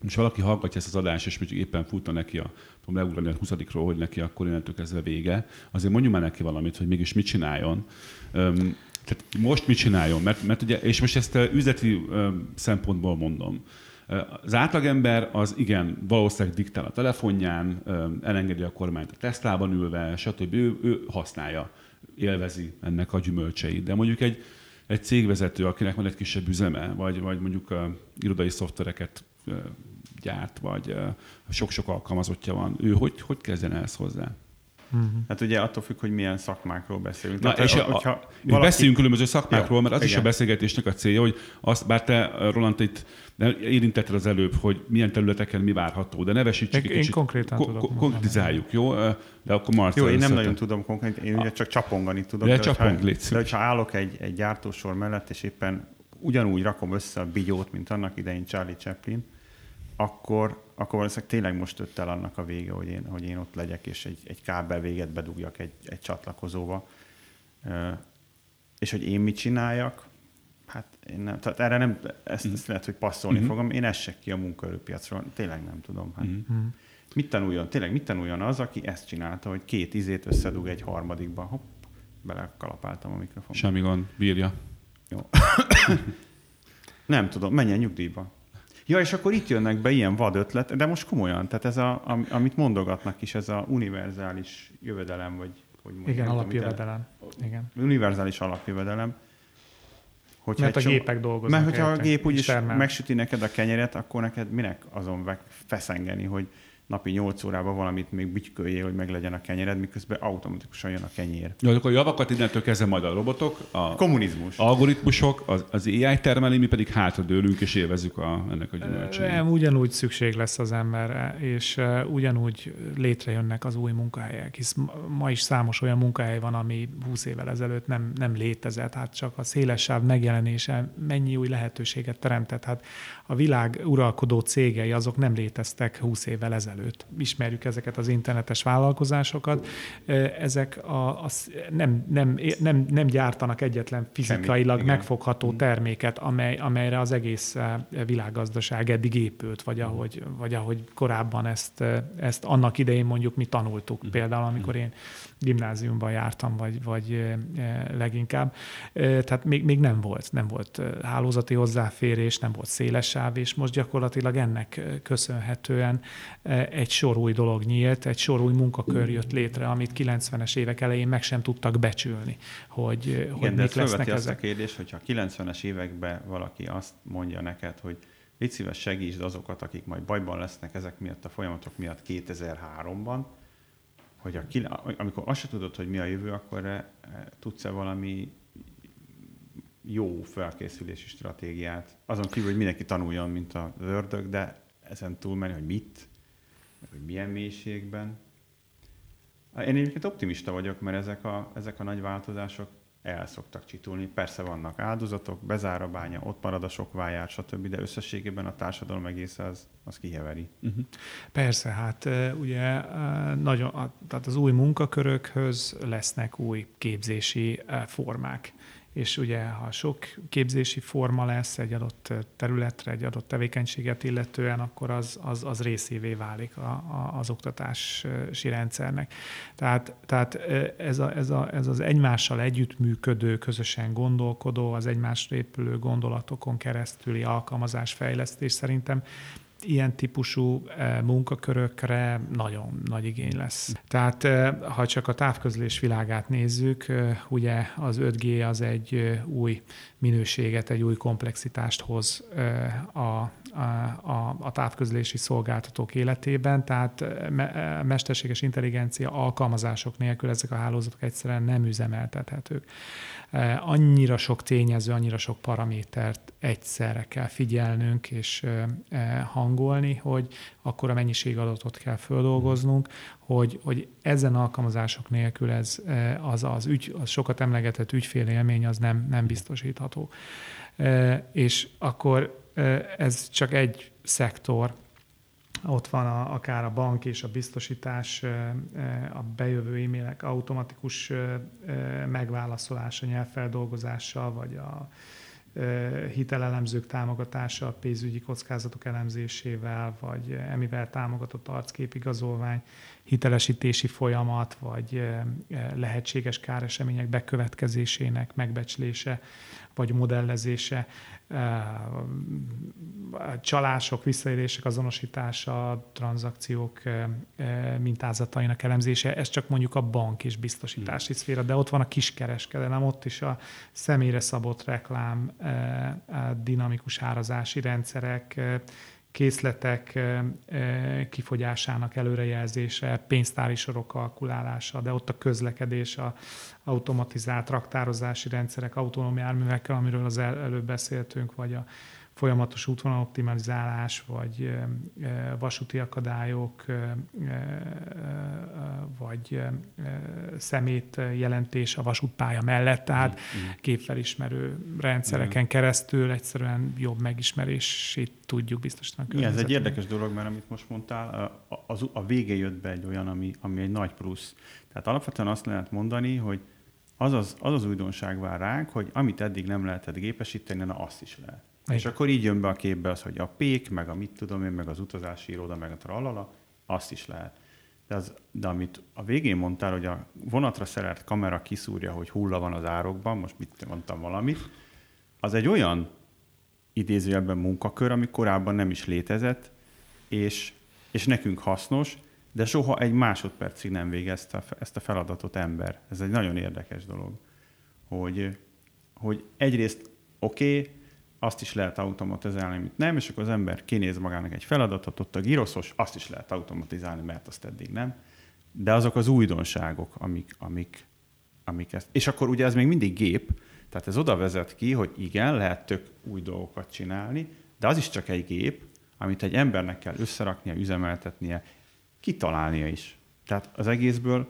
és valaki hallgatja ezt az adást, és mondjuk éppen futna neki a, tudom leugrani a 20 hogy neki akkor innentől kezdve vége, azért mondjuk már neki valamit, hogy mégis mit csináljon. Tehát most mit csináljon? Mert, mert ugye, és most ezt üzleti szempontból mondom. Az átlagember az igen, valószínűleg diktál a telefonján, elengedi a kormányt a Teslában ülve, stb. Ő, ő használja, élvezi ennek a gyümölcseit. De mondjuk egy, egy cégvezető, akinek van egy kisebb üzeme, vagy, vagy mondjuk uh, irodai szoftvereket uh, gyárt, vagy uh, sok-sok alkalmazottja van, ő hogy, hogy kezdjen ehhez hozzá? Uh-huh. Hát ugye attól függ, hogy milyen szakmákról beszélünk. Na, Tehát, és hogyha a, valaki... beszéljünk különböző szakmákról, mert az igen. is a beszélgetésnek a célja, hogy azt, bár te, Roland, itt érintetted az előbb, hogy milyen területeken mi várható, de nevesítsük egy kicsit. Én konkrétan ko- tudok. Konkrétizáljuk, jó? De akkor Marcel Jó, én nem nagyon tudom konkrétan, én ugye csak csapongani tudok. De, de csapong, ha, de hogyha állok egy, egy gyártósor mellett, és éppen ugyanúgy rakom össze a bigyót, mint annak idején Charlie Chaplin, akkor, akkor valószínűleg tényleg most jött el annak a vége, hogy én, hogy én ott legyek, és egy, egy kábel véget bedugjak egy, egy csatlakozóba. És hogy én mit csináljak, hát én nem, tehát erre nem, ezt, ezt lehet, hogy passzolni uh-huh. fogom, én essek ki a munkaerőpiacról, tényleg nem tudom. Hát. Uh-huh. Mit tanuljon, tényleg mit tanuljon az, aki ezt csinálta, hogy két izét összedug egy harmadikba, hopp, belekalapáltam a mikrofon. Semmi gond, bírja. Jó. nem tudom, menjen nyugdíjba. Ja, és akkor itt jönnek be ilyen vad ötlet, de most komolyan, tehát ez a, amit mondogatnak is, ez a univerzális jövedelem, vagy hogy mondjam, Igen, alapjövedelem. Igen. Univerzális alapjövedelem. Hogyha mert a csomó, gépek dolgoznak. Mert hogyha a gép úgyis megsüti neked a kenyeret, akkor neked minek azon feszengeni, hogy napi 8 órában valamit még bütyköljél, hogy meglegyen a kenyered, miközben automatikusan jön a kenyér. Jó, akkor a javakat innentől kezdve majd a robotok, a kommunizmus, algoritmusok, az, az AI termeli, mi pedig hátradőlünk és élvezzük a, ennek a gyümölcsét. Ugyanúgy szükség lesz az emberre, és ugyanúgy létrejönnek az új munkahelyek, hisz ma is számos olyan munkahely van, ami 20 évvel ezelőtt nem, nem létezett, hát csak a szélesebb megjelenése mennyi új lehetőséget teremtett. Hát a világ uralkodó cégei azok nem léteztek 20 évvel ezelőtt. Ismerjük ezeket az internetes vállalkozásokat. Ezek a, a, nem, nem, nem, nem gyártanak egyetlen fizikailag Semmi, megfogható mm. terméket, amely, amelyre az egész világgazdaság eddig épült, vagy ahogy, vagy ahogy korábban ezt, ezt annak idején mondjuk mi tanultuk. Mm. Például, amikor én gimnáziumban jártam, vagy, vagy leginkább. Tehát még, még nem volt, nem volt hálózati hozzáférés, nem volt széles sáv, és most gyakorlatilag ennek köszönhetően egy sor új dolog nyílt, egy sor új munkakör jött létre, amit 90-es évek elején meg sem tudtak becsülni, hogy, Igen, hogy de mik lesznek ezek. azt a kérdés, hogyha a 90-es években valaki azt mondja neked, hogy légy szíves segítsd azokat, akik majd bajban lesznek ezek miatt a folyamatok miatt 2003-ban, hogy a, amikor azt se tudod, hogy mi a jövő, akkor tudsz-e valami jó felkészülési stratégiát. Azon kívül, hogy mindenki tanuljon, mint a ördög, de ezen túlmenni, hogy mit, hogy milyen mélységben. Én egyébként optimista vagyok, mert ezek a, ezek a nagy változások el szoktak csitulni. Persze vannak áldozatok, bezár a bánya, ott marad a sok vájár, stb., de összességében a társadalom egész az, az kiheveri. Uh-huh. Persze, hát ugye nagyon, tehát az új munkakörökhöz lesznek új képzési formák és ugye ha sok képzési forma lesz egy adott területre, egy adott tevékenységet illetően, akkor az, az, az részévé válik a, a, az oktatási rendszernek. Tehát, tehát ez, a, ez, a, ez az egymással együttműködő, közösen gondolkodó, az egymásra épülő gondolatokon keresztüli alkalmazásfejlesztés szerintem ilyen típusú eh, munkakörökre nagyon nagy igény lesz. Tehát eh, ha csak a távközlés világát nézzük, eh, ugye az 5G az egy új minőséget, egy új komplexitást hoz a, a, a távközlési szolgáltatók életében, tehát me, mesterséges intelligencia alkalmazások nélkül ezek a hálózatok egyszerűen nem üzemeltethetők. Annyira sok tényező, annyira sok paramétert egyszerre kell figyelnünk és hangolni, hogy akkor a mennyiség adatot kell földolgoznunk, hogy, hogy ezen alkalmazások nélkül ez, az, az, ügy, az sokat emlegetett ügyfélélmény az nem, nem biztosítható. És akkor ez csak egy szektor, ott van a, akár a bank és a biztosítás, a bejövő e-mailek automatikus megválaszolása, nyelvfeldolgozása, vagy a hitelelemzők támogatása, a pénzügyi kockázatok elemzésével, vagy emivel támogatott arcképigazolvány, hitelesítési folyamat, vagy lehetséges káresemények bekövetkezésének megbecslése, vagy modellezése csalások, visszaélések azonosítása, tranzakciók mintázatainak elemzése, ez csak mondjuk a bank és biztosítási hmm. szféra, de ott van a kiskereskedelem, ott is a személyre szabott reklám, dinamikus árazási rendszerek, készletek kifogyásának előrejelzése, pénztári sorok kalkulálása, de ott a közlekedés, a automatizált raktározási rendszerek, autonóm járművekkel, amiről az el, előbb beszéltünk, vagy a folyamatos útvonal optimalizálás, vagy vasúti akadályok, vagy szemét jelentés a vasútpálya mellett, tehát mm-hmm. képfelismerő rendszereken mm. keresztül egyszerűen jobb megismerését tudjuk biztosítani. Igen, ez egy érdekes dolog, mert amit most mondtál, a, a, a vége jött be egy olyan, ami, ami egy nagy plusz. Tehát alapvetően azt lehet mondani, hogy az az, az, az újdonság vár ránk, hogy amit eddig nem lehetett gépesíteni, na azt is lehet. Igen. És akkor így jön be a képbe az, hogy a pék, meg a mit tudom én, meg az utazási iroda, meg a tralala, azt is lehet. De, az, de amit a végén mondtál, hogy a vonatra szerelt kamera kiszúrja, hogy hulla van az árokban, most mit mondtam valamit, az egy olyan idézőjelben munkakör, ami korábban nem is létezett, és, és nekünk hasznos, de soha egy másodpercig nem végezte ezt a feladatot ember. Ez egy nagyon érdekes dolog, hogy, hogy egyrészt oké, okay, azt is lehet automatizálni, amit nem, és akkor az ember kinéz magának egy feladatot, ott a giroszos, azt is lehet automatizálni, mert azt eddig nem. De azok az újdonságok, amik, amik, amik ezt... És akkor ugye ez még mindig gép, tehát ez oda vezet ki, hogy igen, lehet tök új dolgokat csinálni, de az is csak egy gép, amit egy embernek kell összeraknia, üzemeltetnie, kitalálnia is. Tehát az egészből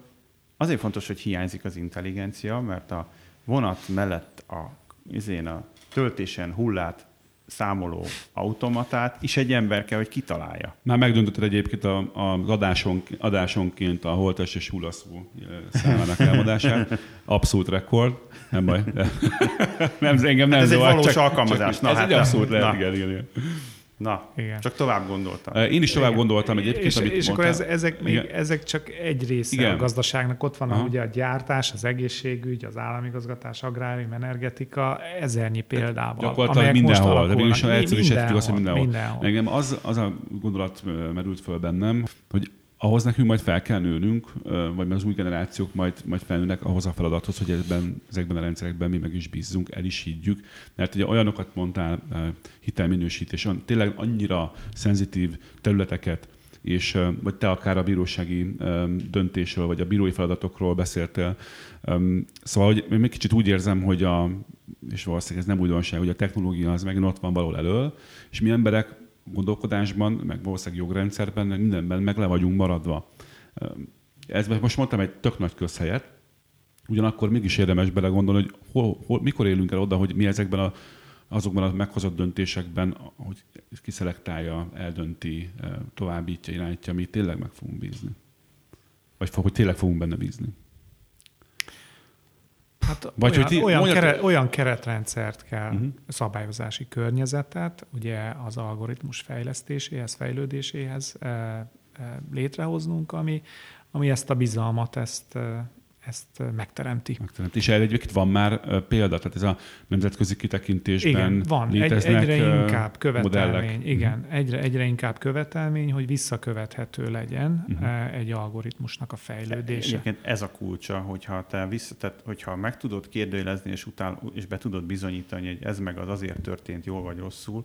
azért fontos, hogy hiányzik az intelligencia, mert a vonat mellett a, izén a töltésen hullát számoló automatát is egy ember kell, hogy kitalálja. Már megdöntötted egyébként a, a adáson, adásonként a holtes és hullaszó számának elmondását. Abszolút rekord, nem baj. Nem, engem nem hát ez egy valós csak, alkalmazás. Csak, Na, ez hát, egy abszolút lehet, igen, igen. Na, Igen. csak tovább gondoltam. Én is tovább Igen. gondoltam egyébként, és, amit És mondtál. akkor ez, ezek, még, ezek csak egy része Igen. a gazdaságnak. Ott van a, ugye a gyártás, az egészségügy, az államigazgatás, agrárium, energetika, ezernyi példával. Gyakorlatilag mindenhol, de mégis egyszerűsítettük azt, hogy mindenhol. mindenhol. Engem az, az a gondolat merült föl bennem, hogy ahhoz nekünk majd fel kell nőnünk, vagy az új generációk majd, majd felnőnek ahhoz a feladathoz, hogy ebben, ezekben a rendszerekben mi meg is bízzunk, el is higgyük. Mert ugye olyanokat mondtál, hitelminősítés, tényleg annyira szenzitív területeket, és vagy te akár a bírósági döntésről, vagy a bírói feladatokról beszéltél. Szóval hogy én még kicsit úgy érzem, hogy a, és valószínűleg ez nem újdonság, hogy a technológia az megint ott van valahol elől, és mi emberek gondolkodásban, meg valószínűleg jogrendszerben, mindenben meg le vagyunk maradva. Ez most mondtam egy tök nagy közhelyet, Ugyanakkor mégis érdemes belegondolni, hogy hol, hol, mikor élünk el oda, hogy mi ezekben a, azokban a meghozott döntésekben, hogy kiszelektálja, eldönti, továbbítja, irányítja, mi tényleg meg fogunk bízni. Vagy hogy tényleg fogunk benne bízni. Hát Vagy olyan, hogy ti, olyan, mondjad... keret, olyan keretrendszert kell, uh-huh. szabályozási környezetet, ugye az algoritmus fejlesztéséhez, fejlődéséhez e, e, létrehoznunk, ami, ami ezt a bizalmat, ezt, ezt megteremti. megteremti. És erre egyébként van már példa, tehát ez a nemzetközi kitekintésben Igen, van. Egy, egyre inkább követelmény, modellek. igen, uh-huh. egyre, egyre inkább követelmény, hogy visszakövethető legyen uh-huh. egy algoritmusnak a fejlődése. Egyébként ez a kulcsa, hogyha te vissza, tehát, hogyha meg tudod kérdőjelezni, és, után, és be tudod bizonyítani, hogy ez meg az azért történt jól vagy rosszul,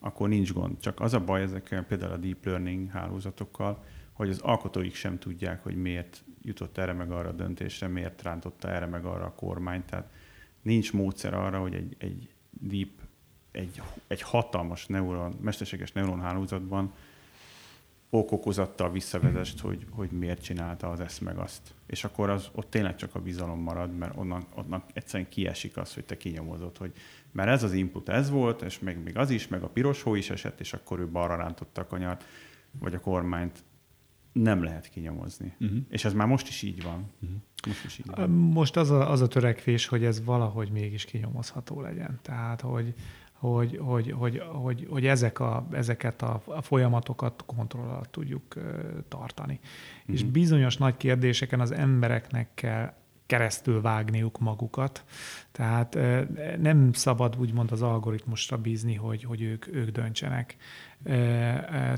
akkor nincs gond. Csak az a baj ezekkel például a deep learning hálózatokkal, hogy az alkotóik sem tudják, hogy miért jutott erre meg arra a döntésre, miért rántotta erre meg arra a kormány. Tehát nincs módszer arra, hogy egy, egy deep, egy, egy hatalmas neuron, mesterséges neuronhálózatban okokozattal visszavezest, hogy, hogy miért csinálta az ezt meg azt. És akkor az, ott tényleg csak a bizalom marad, mert onnan, onnan egyszerűen kiesik az, hogy te kinyomozod, hogy mert ez az input ez volt, és meg még az is, meg a piros hó is esett, és akkor ő balra rántotta a kanyart, vagy a kormányt nem lehet kinyomozni. Uh-huh. És ez már most is így van. Uh-huh. Most, is így van. most az, a, az a törekvés, hogy ez valahogy mégis kinyomozható legyen. Tehát, hogy, hogy, hogy, hogy, hogy, hogy ezek a, ezeket a, folyamatokat kontroll alatt tudjuk tartani. Uh-huh. És bizonyos nagy kérdéseken az embereknek kell keresztül vágniuk magukat. Tehát nem szabad úgymond az algoritmusra bízni, hogy, hogy ők, ők döntsenek.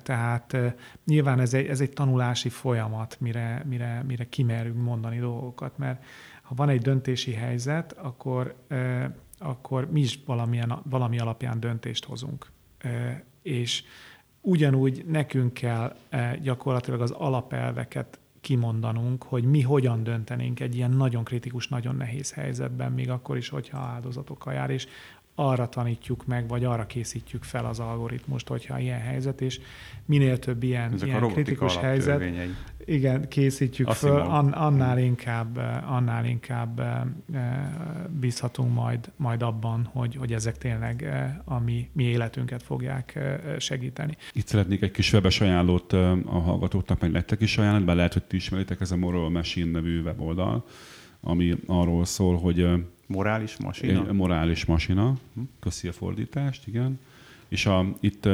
Tehát nyilván ez egy, ez egy tanulási folyamat, mire, mire, mire kimerünk mondani dolgokat, mert ha van egy döntési helyzet, akkor, akkor mi is valamilyen, valami alapján döntést hozunk. És ugyanúgy nekünk kell gyakorlatilag az alapelveket kimondanunk, hogy mi hogyan döntenénk egy ilyen nagyon kritikus, nagyon nehéz helyzetben, még akkor is, hogyha áldozatokkal jár, és arra tanítjuk meg, vagy arra készítjük fel az algoritmust, hogyha ilyen helyzet, és minél több ilyen, Ezek ilyen kritikus helyzet, igen, készítjük Azt föl, an, annál inkább, annál inkább bízhatunk majd, majd abban, hogy, hogy ezek tényleg a mi, mi életünket fogják segíteni. Itt szeretnék egy kis webes ajánlót a hallgatóknak, meg lettek is ajánlani, bár lehet, hogy ti ismeritek, ez a Moral Machine nevű weboldal, ami arról szól, hogy Morális masina? Egy morális masina, köszi a fordítást, igen. És a, itt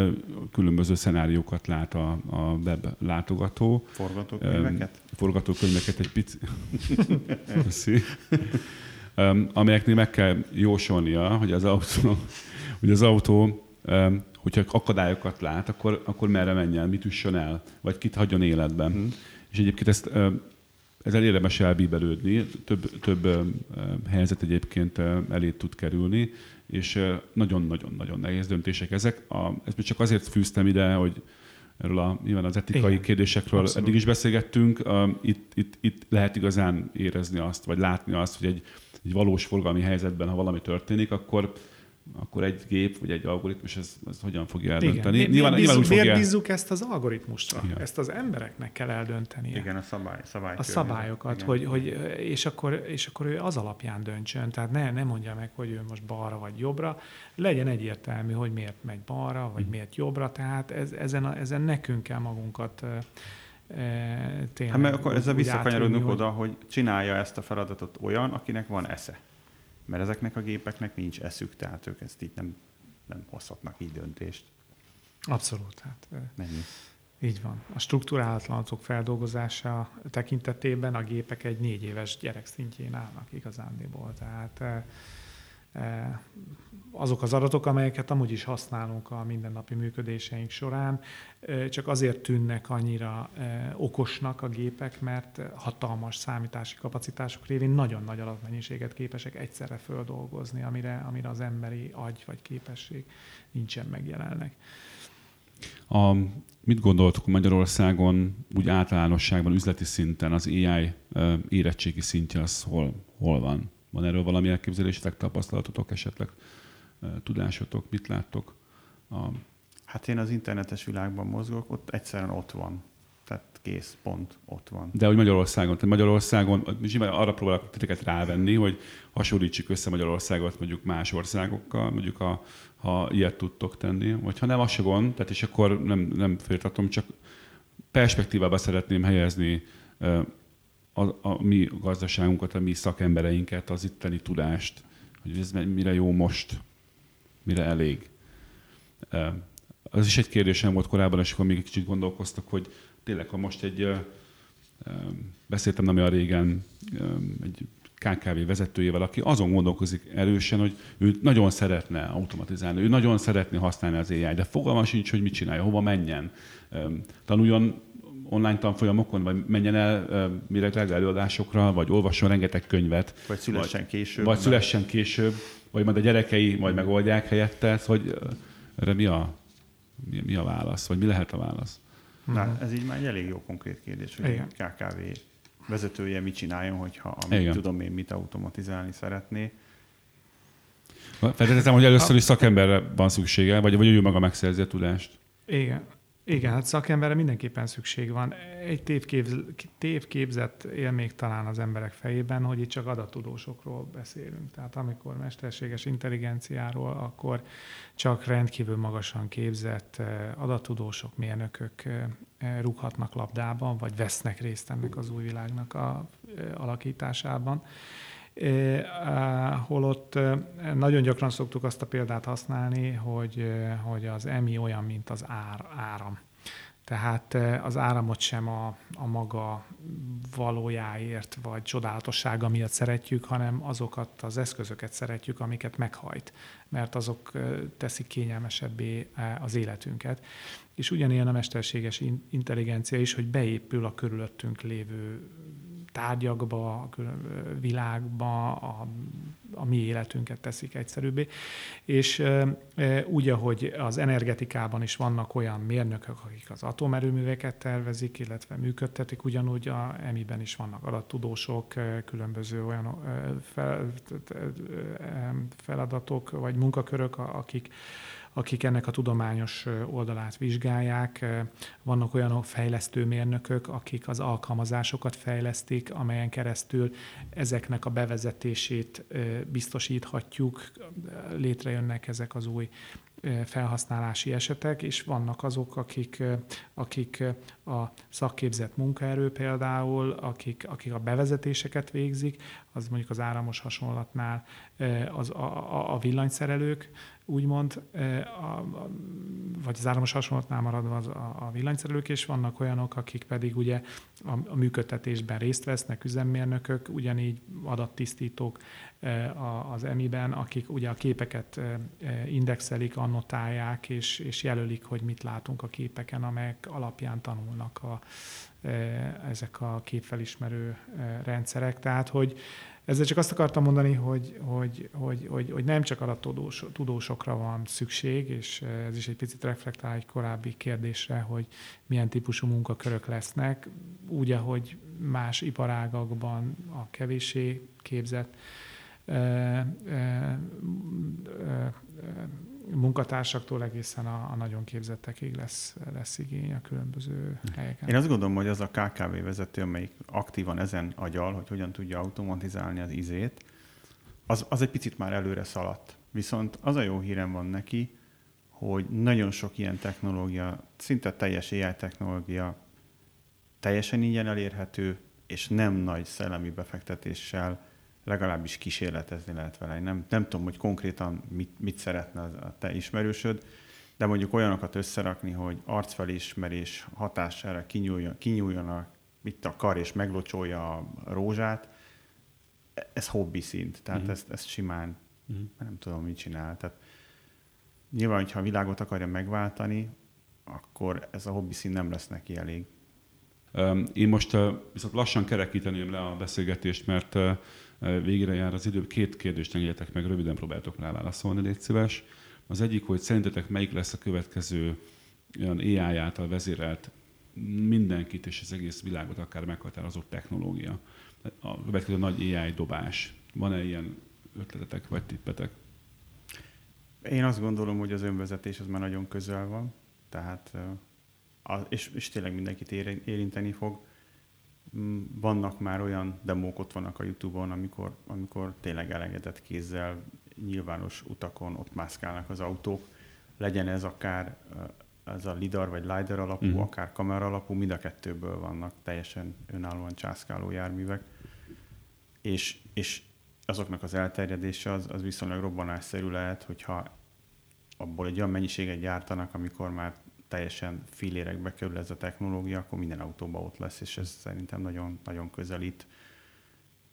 különböző szenáriókat lát a, a web látogató. Forgatókönyveket? Forgatókönyveket egy pici. köszi. amelyeknél meg kell jósolnia, hogy az autó, hogy az autó hogyha akadályokat lát, akkor, akkor merre menjen, mit üssön el, vagy kit hagyjon életben. Hmm. És egyébként ezt ezzel érdemes elbíbelődni, több, több helyzet egyébként elé tud kerülni, és nagyon-nagyon-nagyon nehéz döntések ezek. A, ezt csak azért fűztem ide, hogy erről a, nyilván az etikai Igen, kérdésekről abszolút. eddig is beszélgettünk, itt, itt, itt lehet igazán érezni azt, vagy látni azt, hogy egy, egy valós forgalmi helyzetben, ha valami történik, akkor akkor egy gép vagy egy algoritmus ez, ez hogyan fogja eldönteni? Igen. Nyilván, miért, bízzuk, miért bízzuk ezt az algoritmusra? Igen. Ezt az embereknek kell eldönteni. Igen, a szabály, szabály A szabályokat, Igen. hogy, hogy és, akkor, és akkor ő az alapján döntsön. Tehát ne, ne mondja meg, hogy ő most balra vagy jobbra. Legyen egyértelmű, hogy miért megy balra, vagy mm. miért jobbra. Tehát ez, ezen, a, ezen nekünk kell magunkat tényleg hát mert akkor ezzel visszakanyarodunk hogy... oda, hogy csinálja ezt a feladatot olyan, akinek van esze mert ezeknek a gépeknek nincs eszük, tehát ők ezt így nem, nem hozhatnak így döntést. Abszolút. Hát, Mennyi? Így van. A struktúrálatlan adatok feldolgozása tekintetében a gépek egy négy éves gyerek szintjén állnak igazándiból. Tehát Eh, azok az adatok, amelyeket amúgy is használunk a mindennapi működéseink során, eh, csak azért tűnnek annyira eh, okosnak a gépek, mert hatalmas számítási kapacitások révén nagyon nagy adatmennyiséget képesek egyszerre földolgozni, amire, amire az emberi agy vagy képesség nincsen megjelennek. A, mit gondoltuk Magyarországon úgy általánosságban, üzleti szinten az AI érettségi szintje az hol, hol van? Van erről valami elképzelésetek, tapasztalatotok, esetleg tudásotok, mit láttok? A... Hát én az internetes világban mozgok, ott egyszerűen ott van. Tehát kész, pont, ott van. De hogy Magyarországon, tehát Magyarországon, arra próbálok titeket rávenni, hogy hasonlítsuk össze Magyarországot mondjuk más országokkal, mondjuk a, ha ilyet tudtok tenni, vagy ha nem, az se gond, tehát és akkor nem, nem féltatom, csak perspektívába szeretném helyezni a, a mi gazdaságunkat, a mi szakembereinket, az itteni tudást, hogy ez mire jó most, mire elég. Az is egy kérdésem volt korábban, és akkor még egy kicsit gondolkoztak, hogy tényleg, ha most egy, beszéltem nem olyan régen egy KKV vezetőjével, aki azon gondolkozik erősen, hogy ő nagyon szeretne automatizálni, ő nagyon szeretné használni az AI, de fogalma sincs, hogy mit csinálja, hova menjen. Tanuljon online tanfolyamokon, vagy menjen el mire előadásokra, vagy olvasson rengeteg könyvet. Vagy szülessen vagy, később. Vagy szülessen később, vagy majd a gyerekei majd megoldják helyette, hogy erre mi a, mi, mi a válasz, vagy mi lehet a válasz? Na, uh-huh. ez így már egy elég jó konkrét kérdés, hogy Igen. egy KKV vezetője mit csináljon, hogyha amit Igen. tudom én mit automatizálni szeretné. Feltételezem, hogy először is szakemberre van szüksége, vagy, vagy ő maga megszerzi a tudást. Igen. Igen, hát szakemberre mindenképpen szükség van. Egy tévképz, tévképzet él még talán az emberek fejében, hogy itt csak adattudósokról beszélünk. Tehát amikor mesterséges intelligenciáról, akkor csak rendkívül magasan képzett eh, adattudósok, mérnökök eh, eh, rúghatnak labdában, vagy vesznek részt ennek az új világnak a alakításában. Holott nagyon gyakran szoktuk azt a példát használni, hogy, hogy az EMI olyan, mint az ár, áram. Tehát az áramot sem a, a maga valójáért vagy csodálatossága miatt szeretjük, hanem azokat az eszközöket szeretjük, amiket meghajt, mert azok teszik kényelmesebbé az életünket. És ugyanilyen a mesterséges intelligencia is, hogy beépül a körülöttünk lévő tárgyakba, a világba, a, a mi életünket teszik egyszerűbbé. És e, úgy, ahogy az energetikában is vannak olyan mérnökök, akik az atomerőműveket tervezik, illetve működtetik, ugyanúgy a EMI-ben is vannak adattudósok, különböző olyan feladatok vagy munkakörök, akik akik ennek a tudományos oldalát vizsgálják. Vannak olyan fejlesztő mérnökök, akik az alkalmazásokat fejlesztik, amelyen keresztül ezeknek a bevezetését biztosíthatjuk, létrejönnek ezek az új felhasználási esetek, és vannak azok, akik, akik a szakképzett munkaerő például, akik, akik a bevezetéseket végzik, az mondjuk az áramos hasonlatnál az a, a, a villanyszerelők, úgymond, a, a, vagy az áramos hasonlatnál maradva az a, a villanyszerelők, és vannak olyanok, akik pedig ugye a, a működtetésben részt vesznek, üzemmérnökök, ugyanígy adattisztítók az EMI-ben, akik ugye a képeket indexelik, annotálják, és, és jelölik, hogy mit látunk a képeken, amelyek alapján tanulnak a, ezek a képfelismerő rendszerek. Tehát, hogy ezzel csak azt akartam mondani, hogy, hogy, hogy, hogy, hogy nem csak adattudósokra van szükség, és ez is egy picit reflektál egy korábbi kérdésre, hogy milyen típusú munkakörök lesznek, úgy, ahogy más iparágakban a kevéssé képzett munkatársaktól egészen a, a nagyon képzettekig lesz, lesz igény a különböző helyeken. Én azt gondolom, hogy az a KKV vezető, amelyik aktívan ezen agyal, hogy hogyan tudja automatizálni az izét, az, az egy picit már előre szaladt. Viszont az a jó hírem van neki, hogy nagyon sok ilyen technológia, szinte teljes AI technológia teljesen ingyen elérhető, és nem nagy szellemi befektetéssel legalábbis kísérletezni lehet vele. Nem, nem tudom, hogy konkrétan mit, mit szeretne a te ismerősöd, de mondjuk olyanokat összerakni, hogy arcfelismerés hatására kinyúljon, kinyúljon a, mit a kar és meglocsolja a rózsát, ez hobbi szint, tehát mm-hmm. ezt, ezt simán mm-hmm. nem tudom, mit csinál. Tehát nyilván, hogyha a világot akarja megváltani, akkor ez a hobbi szint nem lesz neki elég. Én most viszont lassan kerekíteném le a beszélgetést, mert végére jár az idő. Két kérdést engedjetek meg, röviden próbáltok rá válaszolni, légy szíves. Az egyik, hogy szerintetek melyik lesz a következő olyan AI által vezérelt mindenkit és az egész világot akár meghatározó technológia. A következő nagy AI dobás. Van-e ilyen ötletetek vagy tippetek? Én azt gondolom, hogy az önvezetés az már nagyon közel van, tehát és, és tényleg mindenkit érinteni fog. Mm, vannak már olyan demók ott vannak a Youtube-on, amikor, amikor tényleg elengedett kézzel nyilvános utakon ott mászkálnak az autók. Legyen ez akár ez a lidar vagy LiDAR alapú, uh-huh. akár kamera alapú, mind a kettőből vannak teljesen önállóan császkáló járművek. És, és azoknak az elterjedése az, az viszonylag robbanásszerű lehet, hogyha abból egy olyan mennyiséget gyártanak, amikor már teljesen filérekbe kerül ez a technológia, akkor minden autóban ott lesz, és ez szerintem nagyon, nagyon közelít.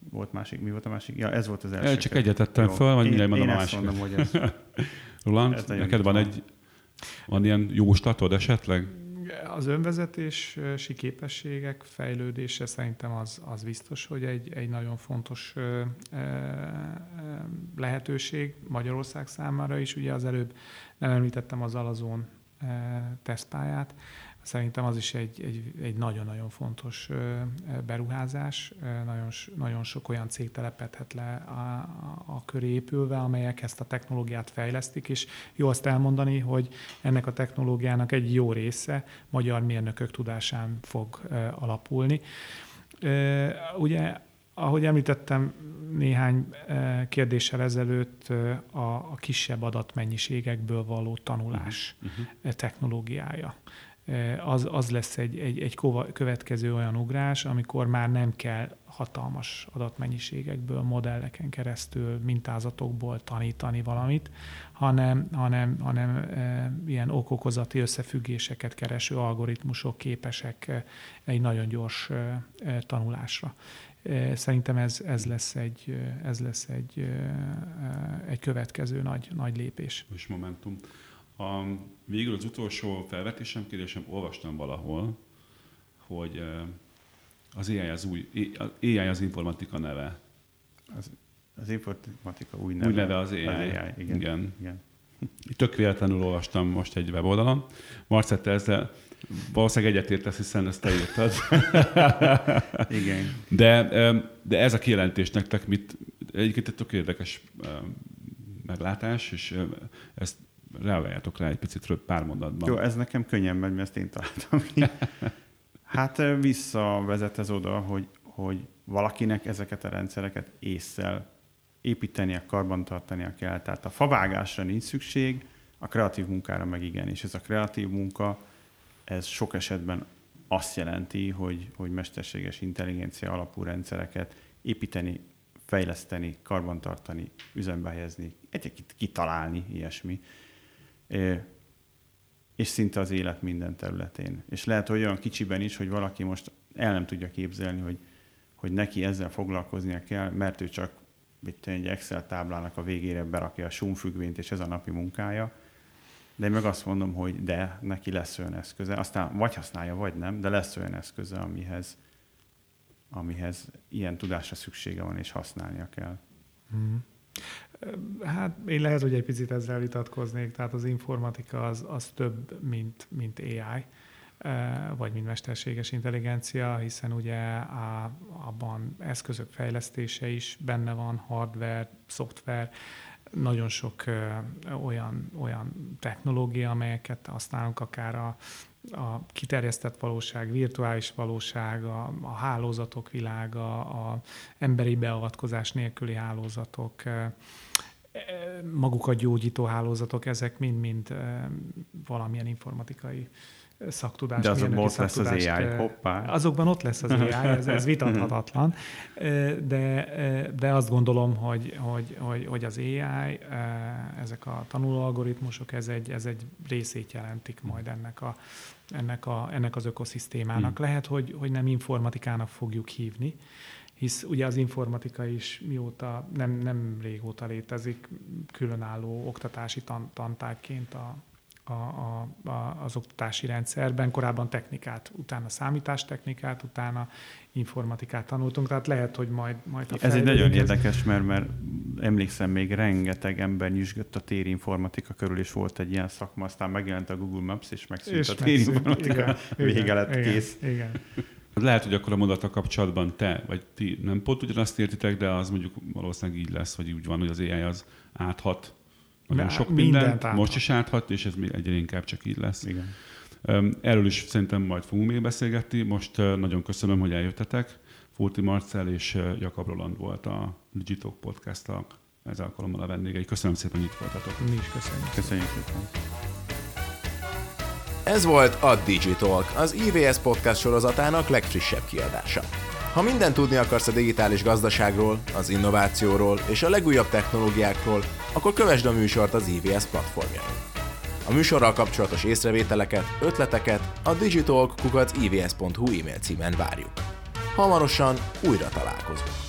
Volt másik, mi volt a másik? Ja, ez volt az első. Csak egyet tettem föl, majd mindjárt mondom a másik. Mondom, hogy ez, Roland, neked van egy, van ilyen jóslatod esetleg? Az önvezetési képességek fejlődése szerintem az, az biztos, hogy egy, egy nagyon fontos lehetőség Magyarország számára is. Ugye az előbb nem említettem az Alazon tesztpályát. Szerintem az is egy, egy, egy nagyon-nagyon fontos beruházás. Nagyon, nagyon sok olyan cég telepedhet le a, a, köré épülve, amelyek ezt a technológiát fejlesztik, és jó azt elmondani, hogy ennek a technológiának egy jó része magyar mérnökök tudásán fog alapulni. Ugye ahogy említettem néhány kérdéssel ezelőtt, a, a kisebb adatmennyiségekből való tanulás uh-huh. technológiája. Az, az lesz egy, egy, egy következő olyan ugrás, amikor már nem kell hatalmas adatmennyiségekből, modelleken keresztül, mintázatokból tanítani valamit, hanem, hanem, hanem e, ilyen okokozati összefüggéseket kereső algoritmusok képesek egy nagyon gyors e, tanulásra. Szerintem ez, ez lesz, egy, ez lesz egy, egy következő nagy, nagy lépés. És momentum. A, végül az utolsó felvetésem, kérdésem, olvastam valahol, hogy az AI az új, AI az informatika neve. Az, az informatika új neve. Új neve az AI. Az AI igen. igen. igen. Tök véletlenül olvastam most egy weboldalon. Marcette ezzel valószínűleg egyetértesz, hiszen ezt te írtad. Igen. De, de ez a kijelentés nektek mit, egyébként egy tök érdekes meglátás, és ezt reagáljátok rá egy picit pár mondatban. Jó, ez nekem könnyen megy, mert ezt én találtam ki. Hát visszavezet ez oda, hogy, hogy valakinek ezeket a rendszereket észszel építenie, karbantartania kell. Tehát a favágásra nincs szükség, a kreatív munkára meg igen, és ez a kreatív munka, ez sok esetben azt jelenti, hogy, hogy mesterséges intelligencia alapú rendszereket építeni, fejleszteni, karbantartani, üzembe helyezni, egyébként kitalálni, ilyesmi. És szinte az élet minden területén. És lehet, hogy olyan kicsiben is, hogy valaki most el nem tudja képzelni, hogy, hogy neki ezzel foglalkoznia kell, mert ő csak egy Excel táblának a végére berakja a sumfüggvényt, és ez a napi munkája. De én meg azt mondom, hogy de, neki lesz olyan eszköze. Aztán vagy használja, vagy nem, de lesz olyan eszköze, amihez, amihez ilyen tudásra szüksége van, és használnia kell. Hmm. Hát én lehet, hogy egy picit ezzel vitatkoznék, tehát az informatika az, az több, mint, mint AI vagy mint mesterséges intelligencia, hiszen ugye a, abban eszközök fejlesztése is benne van, hardware, szoftver, nagyon sok olyan, olyan technológia, amelyeket használunk akár a, a kiterjesztett valóság, virtuális valóság, a, a hálózatok világa, a emberi beavatkozás nélküli hálózatok, maguk a gyógyító hálózatok, ezek mind-mind valamilyen informatikai szaktudás. De azokban ott lesz az AI, hoppá. Azokban ott lesz az AI, ez, ez vitathatatlan. De, de azt gondolom, hogy, hogy, hogy, hogy az AI, ezek a tanulóalgoritmusok, ez egy, ez egy részét jelentik majd ennek, a, ennek, a, ennek az ökoszisztémának. Hmm. Lehet, hogy, hogy nem informatikának fogjuk hívni, hisz ugye az informatika is mióta, nem, nem régóta létezik különálló oktatási tan, tantárgyként a, a, a, a, az oktatási rendszerben. Korábban technikát, utána számítástechnikát, utána informatikát tanultunk, tehát lehet, hogy majd, majd a Ez egy nagyon ez... érdekes, mert, mert emlékszem, még rengeteg ember nyüzsgött a térinformatika körül, és volt egy ilyen szakma, aztán megjelent a Google Maps, és megszűnt és a térinformatika, vége igen, lett igen, kész. Igen. Lehet, hogy akkor a mondata kapcsolatban te, vagy ti nem pont ugyanazt értitek, de az mondjuk valószínűleg így lesz, vagy úgy van, hogy az AI az áthat nagyon sok mindent, mindent most is áthat, és ez még egyre inkább csak így lesz. Igen. Erről is szerintem majd fogunk még beszélgetni. Most nagyon köszönöm, hogy eljöttetek. Furti Marcel és Jakab Roland volt a Digitalk podcast ez alkalommal a vendégei. Köszönöm szépen, hogy itt voltatok. Mi is köszönjük. Köszönjük szépen. Ez volt a Digitalk, az IVS podcast sorozatának legfrissebb kiadása. Ha mindent tudni akarsz a digitális gazdaságról, az innovációról és a legújabb technológiákról, akkor kövesd a műsort az IVS platformjain. A műsorral kapcsolatos észrevételeket, ötleteket a digitalk.ivs.hu e-mail címen várjuk. Hamarosan újra találkozunk.